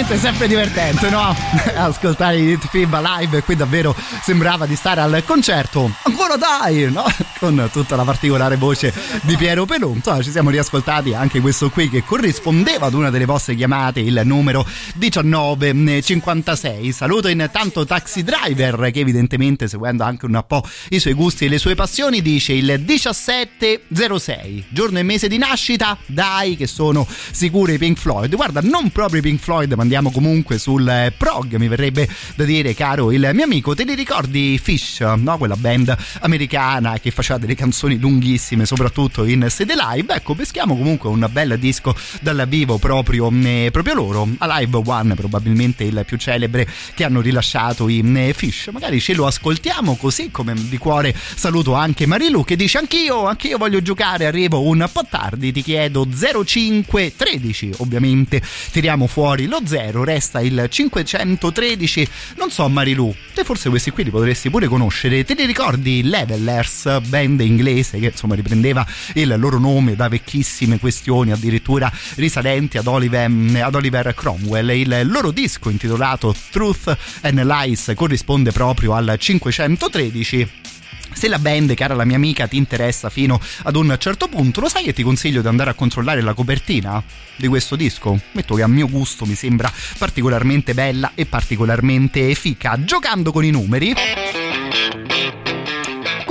Poi onestamente è sempre divertente, no? *laughs* Ascoltare i FIBA live qui davvero sembrava di stare al concerto. Ancora dai, no? Con tutta la particolare voce di Piero Pelunto. Ci siamo riascoltati anche questo qui che corrispondeva ad una delle vostre chiamate, il numero 1956. Saluto intanto Taxi Driver che evidentemente seguendo anche un po' i suoi gusti e le sue passioni dice il 1706, giorno e mese di nascita, dai che sono sicuri i Pink Floyd. Guarda, non proprio i Pink Floyd, ma andiamo comunque sul eh, prog, mi verrebbe da dire, caro il mio amico, te li ricordi Fish, no? Quella band americana che faceva delle canzoni lunghissime, soprattutto in sede live. Ecco, peschiamo comunque un bel disco dal vivo proprio, eh, proprio loro. A Live One, probabilmente il più celebre che hanno rilasciato i eh, Fish. Magari ce lo ascoltiamo così come di cuore saluto anche Marilu che dice anch'io, anch'io voglio giocare, arrivo un po' tardi, ti chiedo 0513, ovviamente tiriamo fuori lo 0, resta il 513. Non so Marilu, te forse questi qui li potresti pure conoscere, te li ricordi Levelers, band inglese che insomma riprendeva il loro nome da vecchissime questioni, addirittura risalenti ad Oliver, ad Oliver Cromwell. Il loro disco intitolato Truth and Lies corrisponde proprio al 513 se la band, cara la mia amica, ti interessa fino ad un certo punto, lo sai che ti consiglio di andare a controllare la copertina di questo disco? Metto che a mio gusto mi sembra particolarmente bella e particolarmente fica. Giocando con i numeri.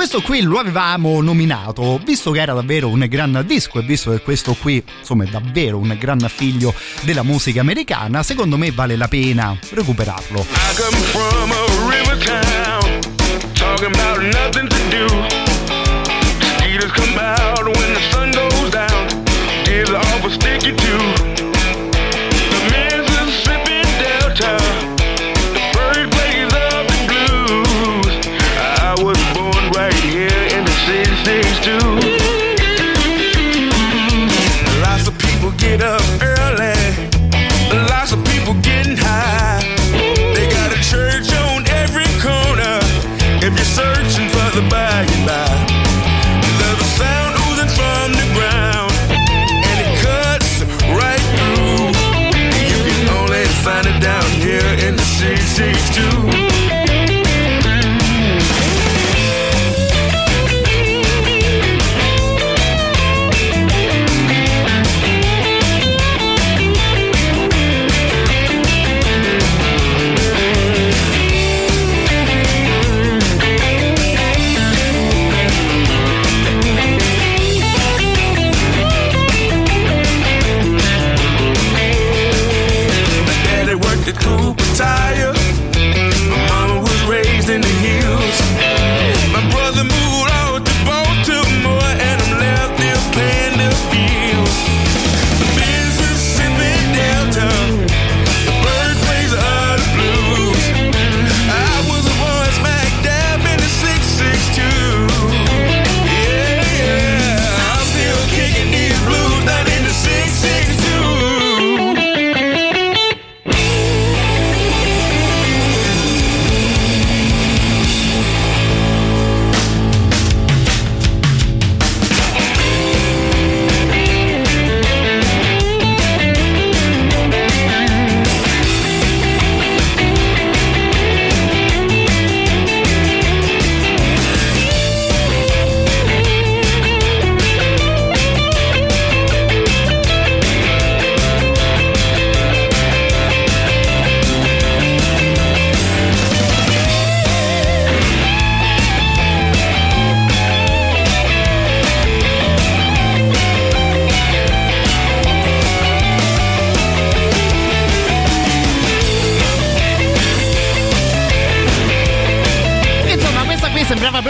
Questo qui lo avevamo nominato, visto che era davvero un gran disco e visto che questo qui, insomma, è davvero un gran figlio della musica americana, secondo me vale la pena recuperarlo. Come out when the sun goes down, gives off a sticky too.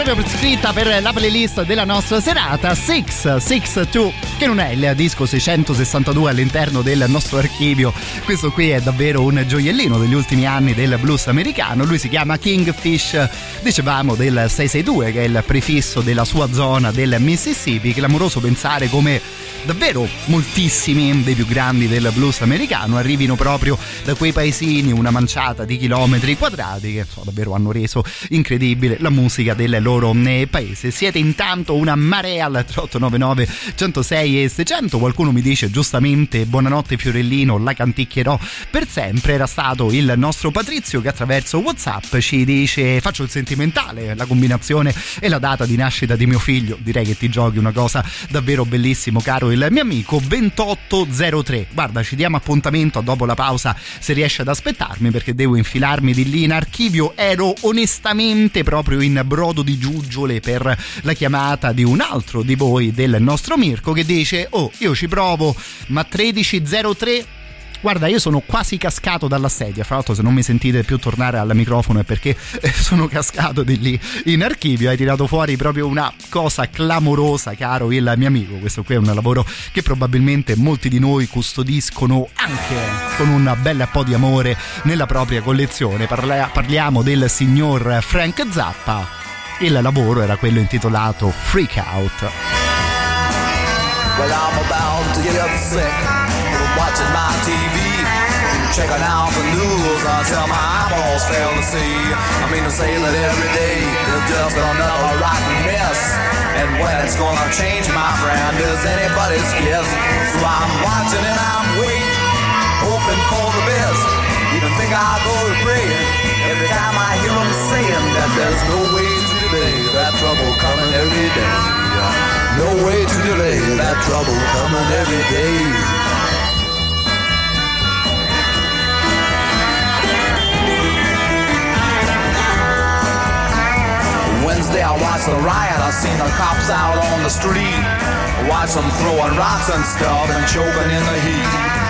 Proprio scritta per la playlist della nostra serata 662, che non è il disco 662 all'interno del nostro archivio. Questo qui è davvero un gioiellino degli ultimi anni del blues americano. Lui si chiama Kingfish, dicevamo del 662, che è il prefisso della sua zona del Mississippi. Clamoroso pensare come davvero moltissimi dei più grandi del blues americano arrivino proprio da quei paesini, una manciata di chilometri quadrati che so, davvero hanno reso incredibile la musica del loro eh, paese. Siete intanto una marea al 3899 106 6 e 600 qualcuno mi dice giustamente buonanotte Fiorellino la canticchierò per sempre. Era stato il nostro Patrizio che attraverso Whatsapp ci dice faccio il sentimentale la combinazione e la data di nascita di mio figlio. Direi che ti giochi una cosa davvero bellissimo caro il mio amico 2803 guarda ci diamo appuntamento dopo la pausa se riesce ad aspettarmi perché devo infilarmi di lì in archivio. Ero onestamente proprio in brodo di giuggiole per la chiamata di un altro di voi del nostro Mirko che dice oh io ci provo ma 1303 Guarda, io sono quasi cascato dalla sedia. Fra l'altro, se non mi sentite più tornare al microfono è perché eh, sono cascato di lì in archivio. Hai tirato fuori proprio una cosa clamorosa, caro il mio amico. Questo qui è un lavoro che probabilmente molti di noi custodiscono anche con un bel po' di amore nella propria collezione. Parla- parliamo del signor Frank Zappa. Il lavoro era quello intitolato Freak Out. Well, I'm about to get sick from watching my TV. Checking out the news until my eyeballs fail to see. I mean to say that every day is just another rotten mess. And when it's gonna change, my friend, is anybody's guess. So I'm watching and I'm waiting, hoping for the best. Even think I'll go to praying every time I hear them saying that there's no way delay that trouble coming every day. No way to delay that trouble coming every day. Wednesday I watched the riot, I seen the cops out on the street. Watch them throwing rocks and stuff and choking in the heat.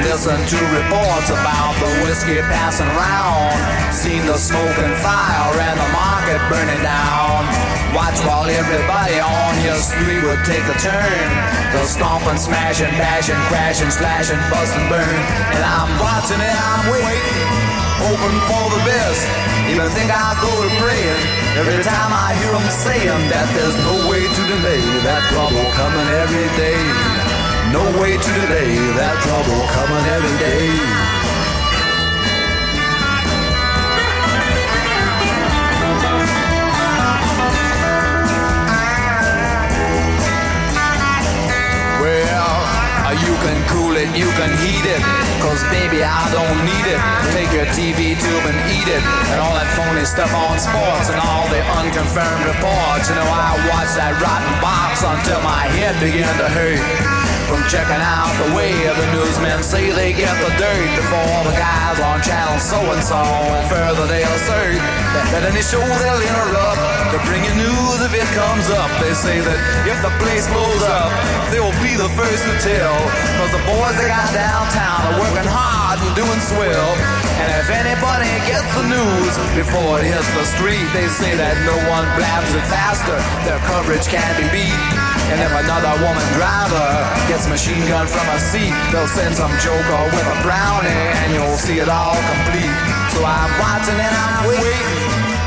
Listen to reports about the whiskey passing round. Seen the smoke and fire and the market burning down. Watch while everybody on your street would take a turn. They'll stomp and smash and bash and crash and slash and bust and burn. And I'm watching it, I'm waiting, hoping for the best. Even think I'll go to praying every time I hear them saying that there's no way to delay that trouble coming every day. No way to delay that trouble coming every day. Well, uh, you can cool it, you can heat it. Cause baby, I don't need it. Take your TV tube and eat it. And all that phony stuff on sports and all the unconfirmed reports. You know, I watched that rotten box until my head began to hurt. From checking out the way the newsmen say they get the dirt before the guys on channel so and so. And further they assert that, any show they'll interrupt to bring you news if it comes up. They say that if the place blows up, they'll be the first to tell. Cause the boys they got downtown are working hard and doing swell. And if anybody gets the news before it hits the street, they say that no one blabs it faster. Their coverage can't be beat. And if another woman driver gets machine gun from a seat, they'll send some joker with a brownie and you'll see it all complete. So I'm watching and I'm waiting,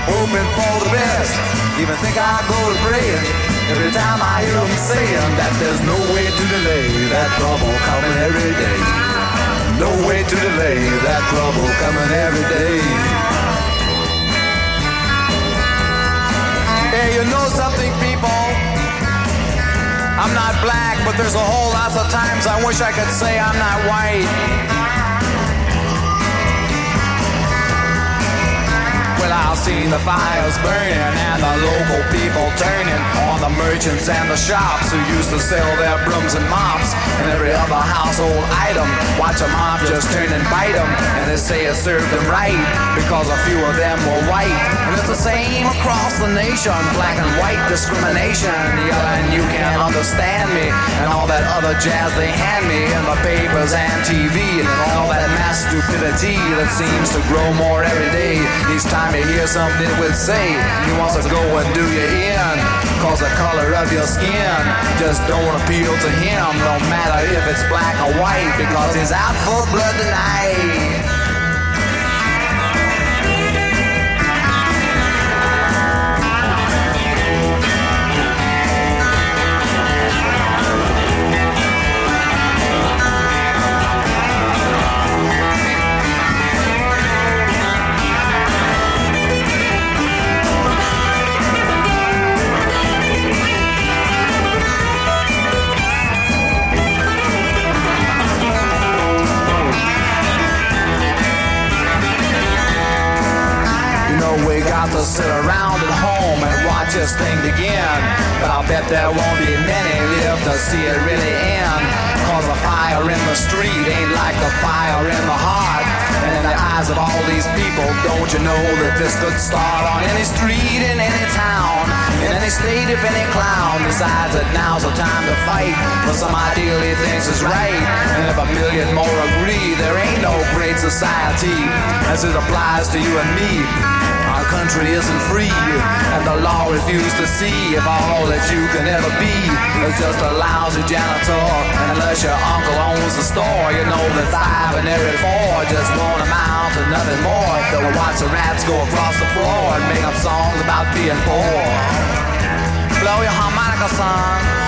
hoping for the best. Even think I'll go to praying every time I hear them saying that there's no way to delay that trouble coming every day. No way to delay that trouble coming every day. Hey, you know something, people? I'm not black, but there's a whole lot of times I wish I could say I'm not white. I've seen the fires burning and the local people turning on the merchants and the shops who used to sell their brooms and mops and every other household item. Watch a mop just turn and bite them, and they say it served them right because a few of them were white. And it's the same across the nation, black and white discrimination. Yelling, you can't understand me, and all that other jazz they hand me in the papers and TV, and all that mass stupidity that seems to grow more every day. Each time hear something it would say, you want to go and do you in. Cause the color of your skin just don't appeal to him, no matter if it's black or white, because he's out for blood tonight. See it really end. Cause the fire in the street ain't like the fire in the heart. And in the eyes of all these people, don't you know that this could start on any street in any town, in any state if any clown decides that now's the time to fight for some ideal he thinks is right. And if a million more agree, there ain't no great society as it applies to you and me. Country isn't free, and the law refuses to see if all that you can ever be is just a lousy janitor. And unless your uncle owns the store, you know that five and every four just won't amount to nothing more than watch the rats go across the floor and make up songs about being poor. Blow your harmonica, son.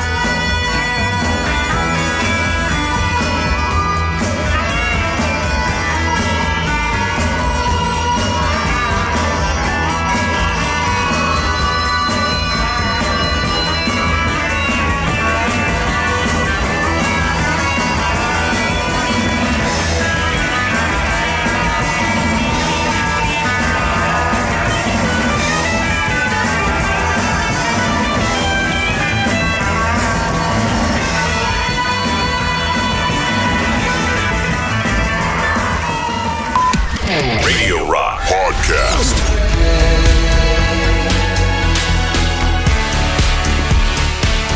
Podcast.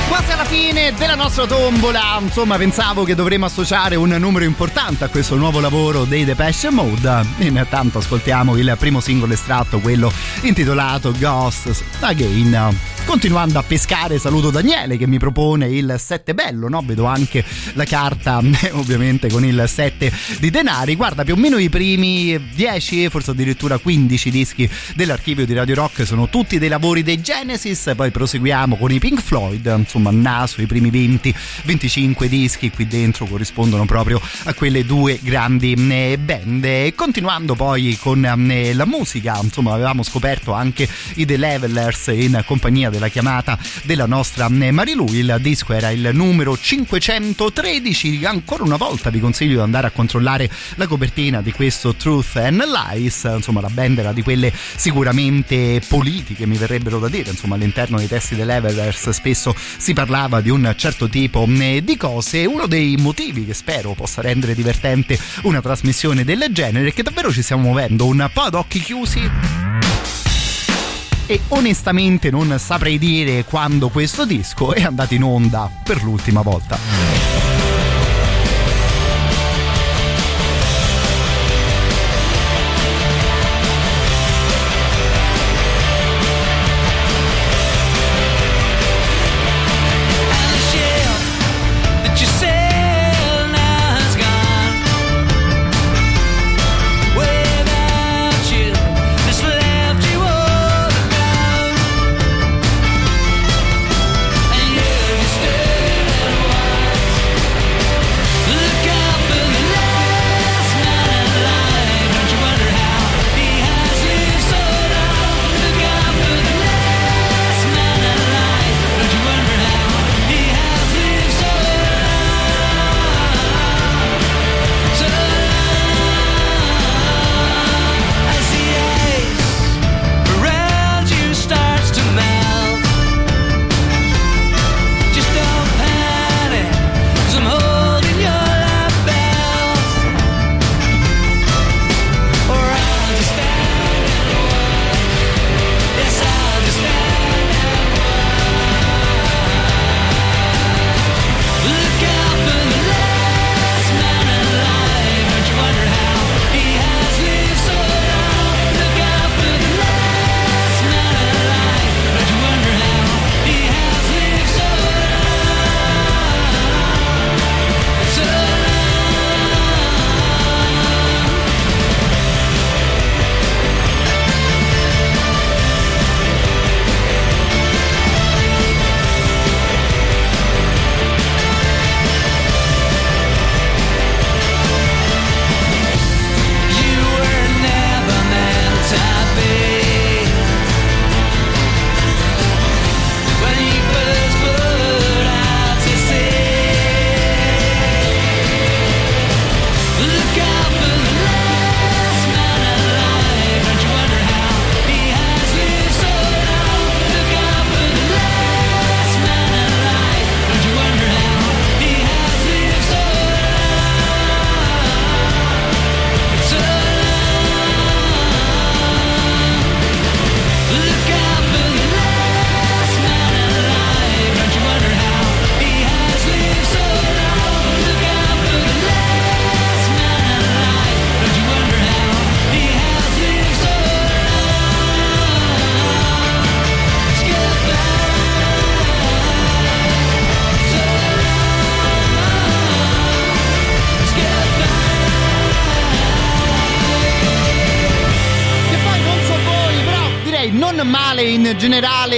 Quasi alla fine della nostra tombola, insomma pensavo che dovremmo associare un numero importante a questo nuovo lavoro dei Depeche Mode. Intanto ascoltiamo il primo singolo estratto, quello intitolato Ghosts Again. Continuando a pescare, saluto Daniele che mi propone il 7 bello, no? Vedo anche la carta, *laughs* ovviamente con il 7 di denari. Guarda, più o meno i primi 10, forse addirittura 15 dischi dell'archivio di Radio Rock sono tutti dei lavori dei Genesis. Poi proseguiamo con i Pink Floyd, insomma, naso i primi 20, 25 dischi qui dentro corrispondono proprio a quelle due grandi eh, band. Continuando poi con eh, la musica, insomma, avevamo scoperto anche i The Levelers in compagnia della chiamata della nostra eh, Marilu. Il disco era il numero 513. Ancora una volta vi consiglio di andare a controllare la copertina di questo Truth and Lies. Insomma, la band era di quelle sicuramente politiche, mi verrebbero da dire. Insomma, all'interno dei testi dei Levelers spesso si parlava di un certo tipo eh, di cose. Uno dei motivi che spero possa rendere divertente una trasmissione del genere è che davvero ci stiamo muovendo un po' ad occhi chiusi e onestamente non saprei dire quando questo disco è andato in onda per l'ultima volta.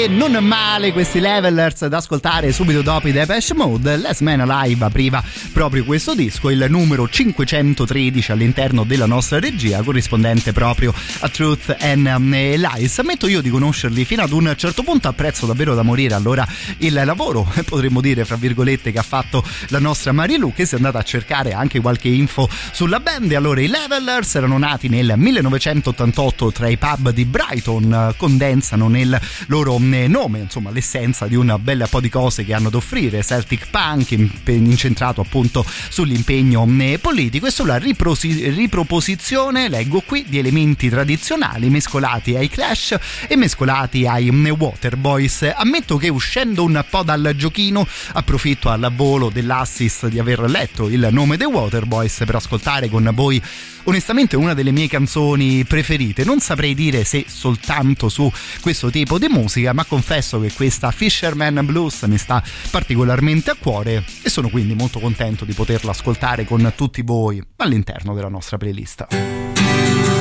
Generale, non male questi levelers da ascoltare subito dopo i Depeche Mode. Last Man Alive apriva proprio questo disco, il numero 513 all'interno della nostra regia, corrispondente proprio a Truth and um, Lies. Ammetto io di conoscerli fino ad un certo punto, apprezzo davvero da morire allora il lavoro, *laughs* potremmo dire fra virgolette, che ha fatto la nostra Marilu, che si è andata a cercare anche qualche info sulla band. Allora i Levelers erano nati nel 1988 tra i pub di Brighton, condensano nel loro mm, nome, insomma, l'essenza di un bel po' di cose che hanno da offrire, Celtic Punk, incentrato appunto sull'impegno mm, politico e sulla riprosi- riproposizione, leggo qui, di elementi tradizionali mescolati ai Clash e mescolati ai mm, Waterboys. Ammetto che uscendo un po' dal giochino, approfitto al volo dell'assist di aver letto il nome dei Waterboys per ascoltare con voi onestamente una delle mie canzoni preferite. Non saprei dire se soltanto su questo tipo di musica, ma confesso che questa Fisherman Blues mi sta particolarmente a cuore e sono quindi molto contento di poterla ascoltare con tutti voi all'interno della nostra playlist.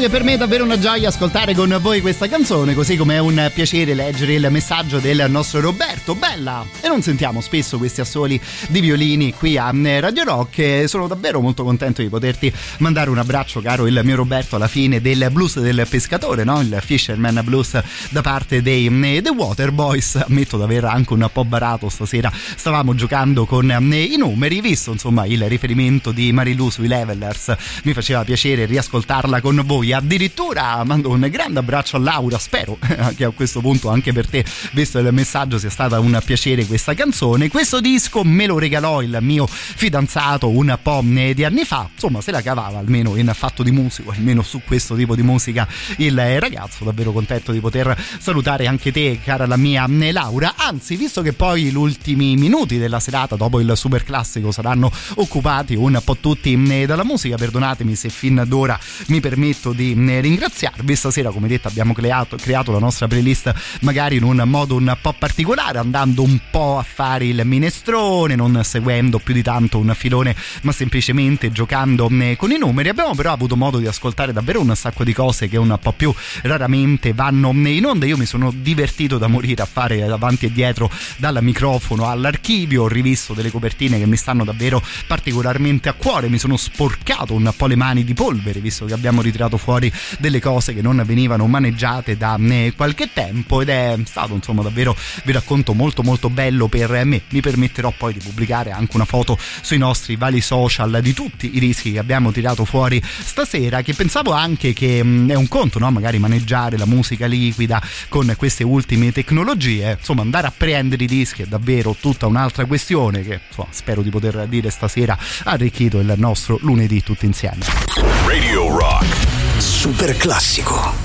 Che per me è davvero una gioia ascoltare con voi questa canzone, così come è un piacere leggere il messaggio del nostro Roberto. Bella! E non sentiamo spesso questi assoli di violini qui a Radio Rock. Sono davvero molto contento di poterti mandare un abbraccio, caro il mio Roberto, alla fine del blues del pescatore, no? il Fisherman Blues da parte dei The Waterboys. Ammetto di aver anche un po' barato stasera. Stavamo giocando con i numeri, visto insomma il riferimento di Marilu sui Levelers. Mi faceva piacere riascoltarla con voi. Addirittura mando un grande abbraccio a Laura. Spero *laughs* che a questo punto anche per te, visto il messaggio, sia stata un piacere questa canzone. Questo disco me lo regalò il mio fidanzato un po' di anni fa. Insomma, se la cavava almeno in fatto di musica, almeno su questo tipo di musica il ragazzo. Davvero contento di poter salutare anche te, cara la mia Laura. Anzi, visto che poi gli ultimi minuti della serata dopo il super classico saranno occupati un po' tutti dalla musica, perdonatemi se fin d'ora mi permetto di ringraziarvi. Stasera, come detto, abbiamo creato, creato la nostra playlist magari in un modo un po' particolare, andando un po' a fare il minestrone, non seguendo più di tanto un filone, ma semplicemente giocando con i numeri. Abbiamo però avuto modo di ascoltare davvero un sacco di cose che un po' più raramente vanno in onda. Io mi sono divertito da morire a fare davanti e dietro dal microfono all'archivio, ho rivisto delle copertine che mi stanno davvero particolarmente a cuore, mi sono sporcato un po' le mani di polvere visto che abbiamo ritirato fuori delle cose che non venivano maneggiate da qualche tempo ed è stato insomma davvero vi racconto molto molto bello per me mi permetterò poi di pubblicare anche una foto sui nostri vari social di tutti i dischi che abbiamo tirato fuori stasera che pensavo anche che è un conto no? magari maneggiare la musica liquida con queste ultime tecnologie insomma andare a prendere i dischi è davvero tutta un'altra questione che insomma, spero di poter dire stasera arricchito il nostro lunedì tutti insieme Radio Rock. Super classico.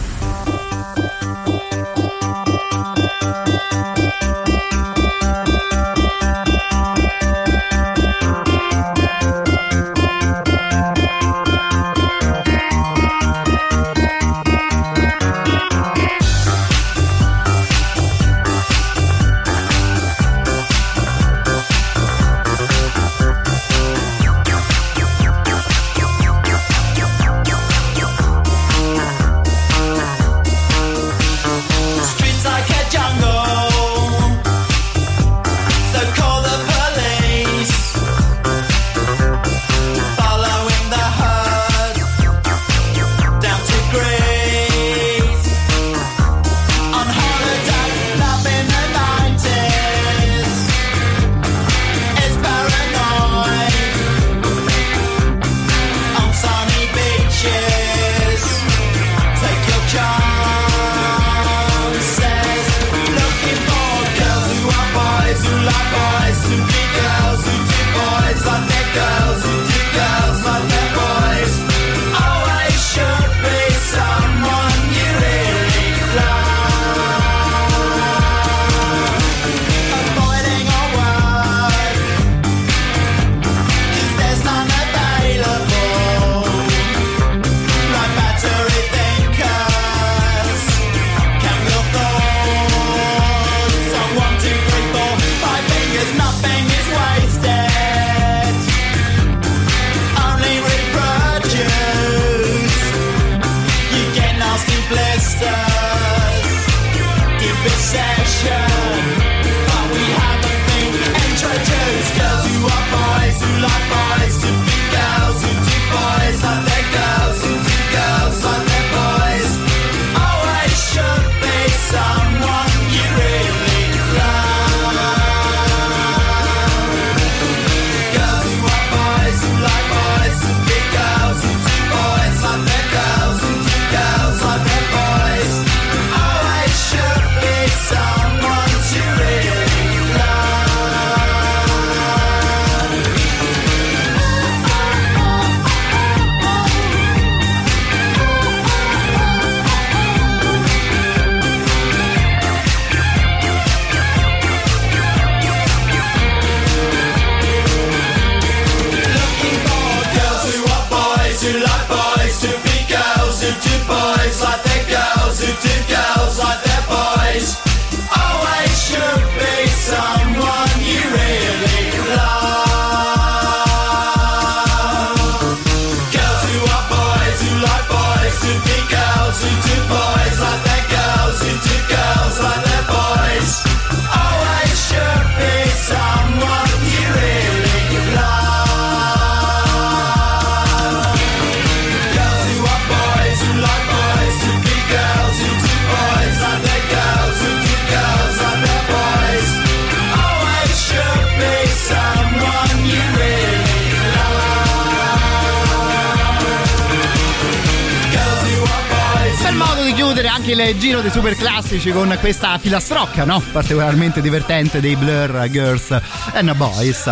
Classici con questa filastrocca, no? Particolarmente divertente dei Blur Girls and Boys.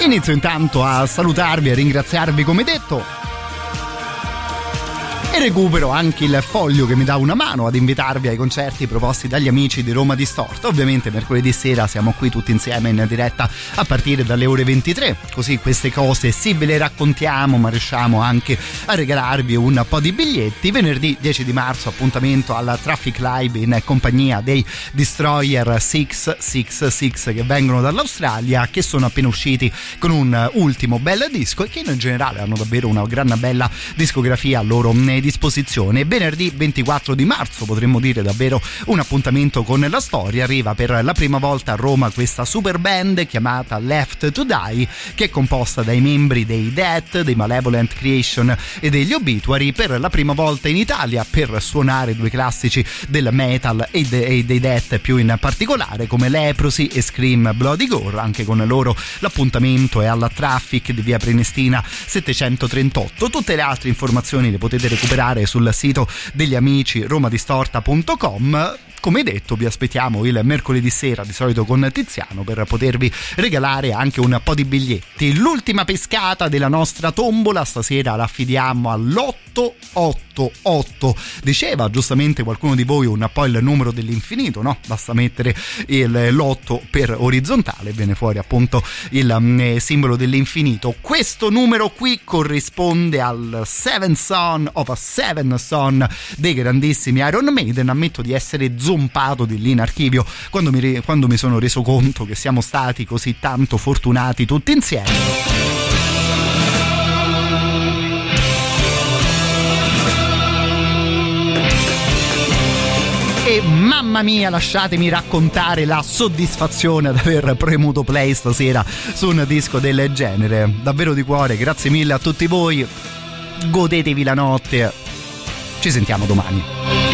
Inizio intanto a salutarvi e ringraziarvi come detto e recupero anche il foglio che mi dà una mano ad invitarvi ai concerti proposti dagli amici di Roma Distorta. Ovviamente mercoledì sera siamo qui tutti insieme in diretta a partire dalle ore 23, così queste cose sì ve le raccontiamo, ma riusciamo anche a regalarvi un po' di biglietti. Venerdì 10 di marzo appuntamento alla Traffic Live in compagnia dei Destroyer 666 che vengono dall'Australia, che sono appena usciti con un ultimo bel disco e che in generale hanno davvero una gran bella discografia loro disposizione. Venerdì 24 di marzo potremmo dire davvero un appuntamento con la storia. Arriva per la prima volta a Roma questa super band chiamata Left to Die, che è composta dai membri dei Death, dei Malevolent Creation e degli Obituary per la prima volta in Italia per suonare due classici del metal e, de- e dei Death più in particolare come Leprosy e Scream Bloody Gore. Anche con loro l'appuntamento è alla Traffic di via Prenestina 738. Tutte le altre informazioni le potete recuperare sul sito degli amici romadistorta.com come detto vi aspettiamo il mercoledì sera di solito con Tiziano per potervi regalare anche un po' di biglietti. L'ultima pescata della nostra tombola stasera la affidiamo all'888 diceva giustamente qualcuno di voi un po' il numero dell'infinito no? basta mettere l'8 per orizzontale viene fuori appunto il simbolo dell'infinito questo numero qui corrisponde al Seven Son of a Seven Son dei grandissimi Iron Maiden ammetto di essere zompato di lì in archivio quando mi, quando mi sono reso conto che siamo stati così tanto fortunati tutti insieme. Mamma mia, lasciatemi raccontare la soddisfazione ad aver premuto play stasera su un disco del genere. Davvero di cuore, grazie mille a tutti voi. Godetevi la notte. Ci sentiamo domani.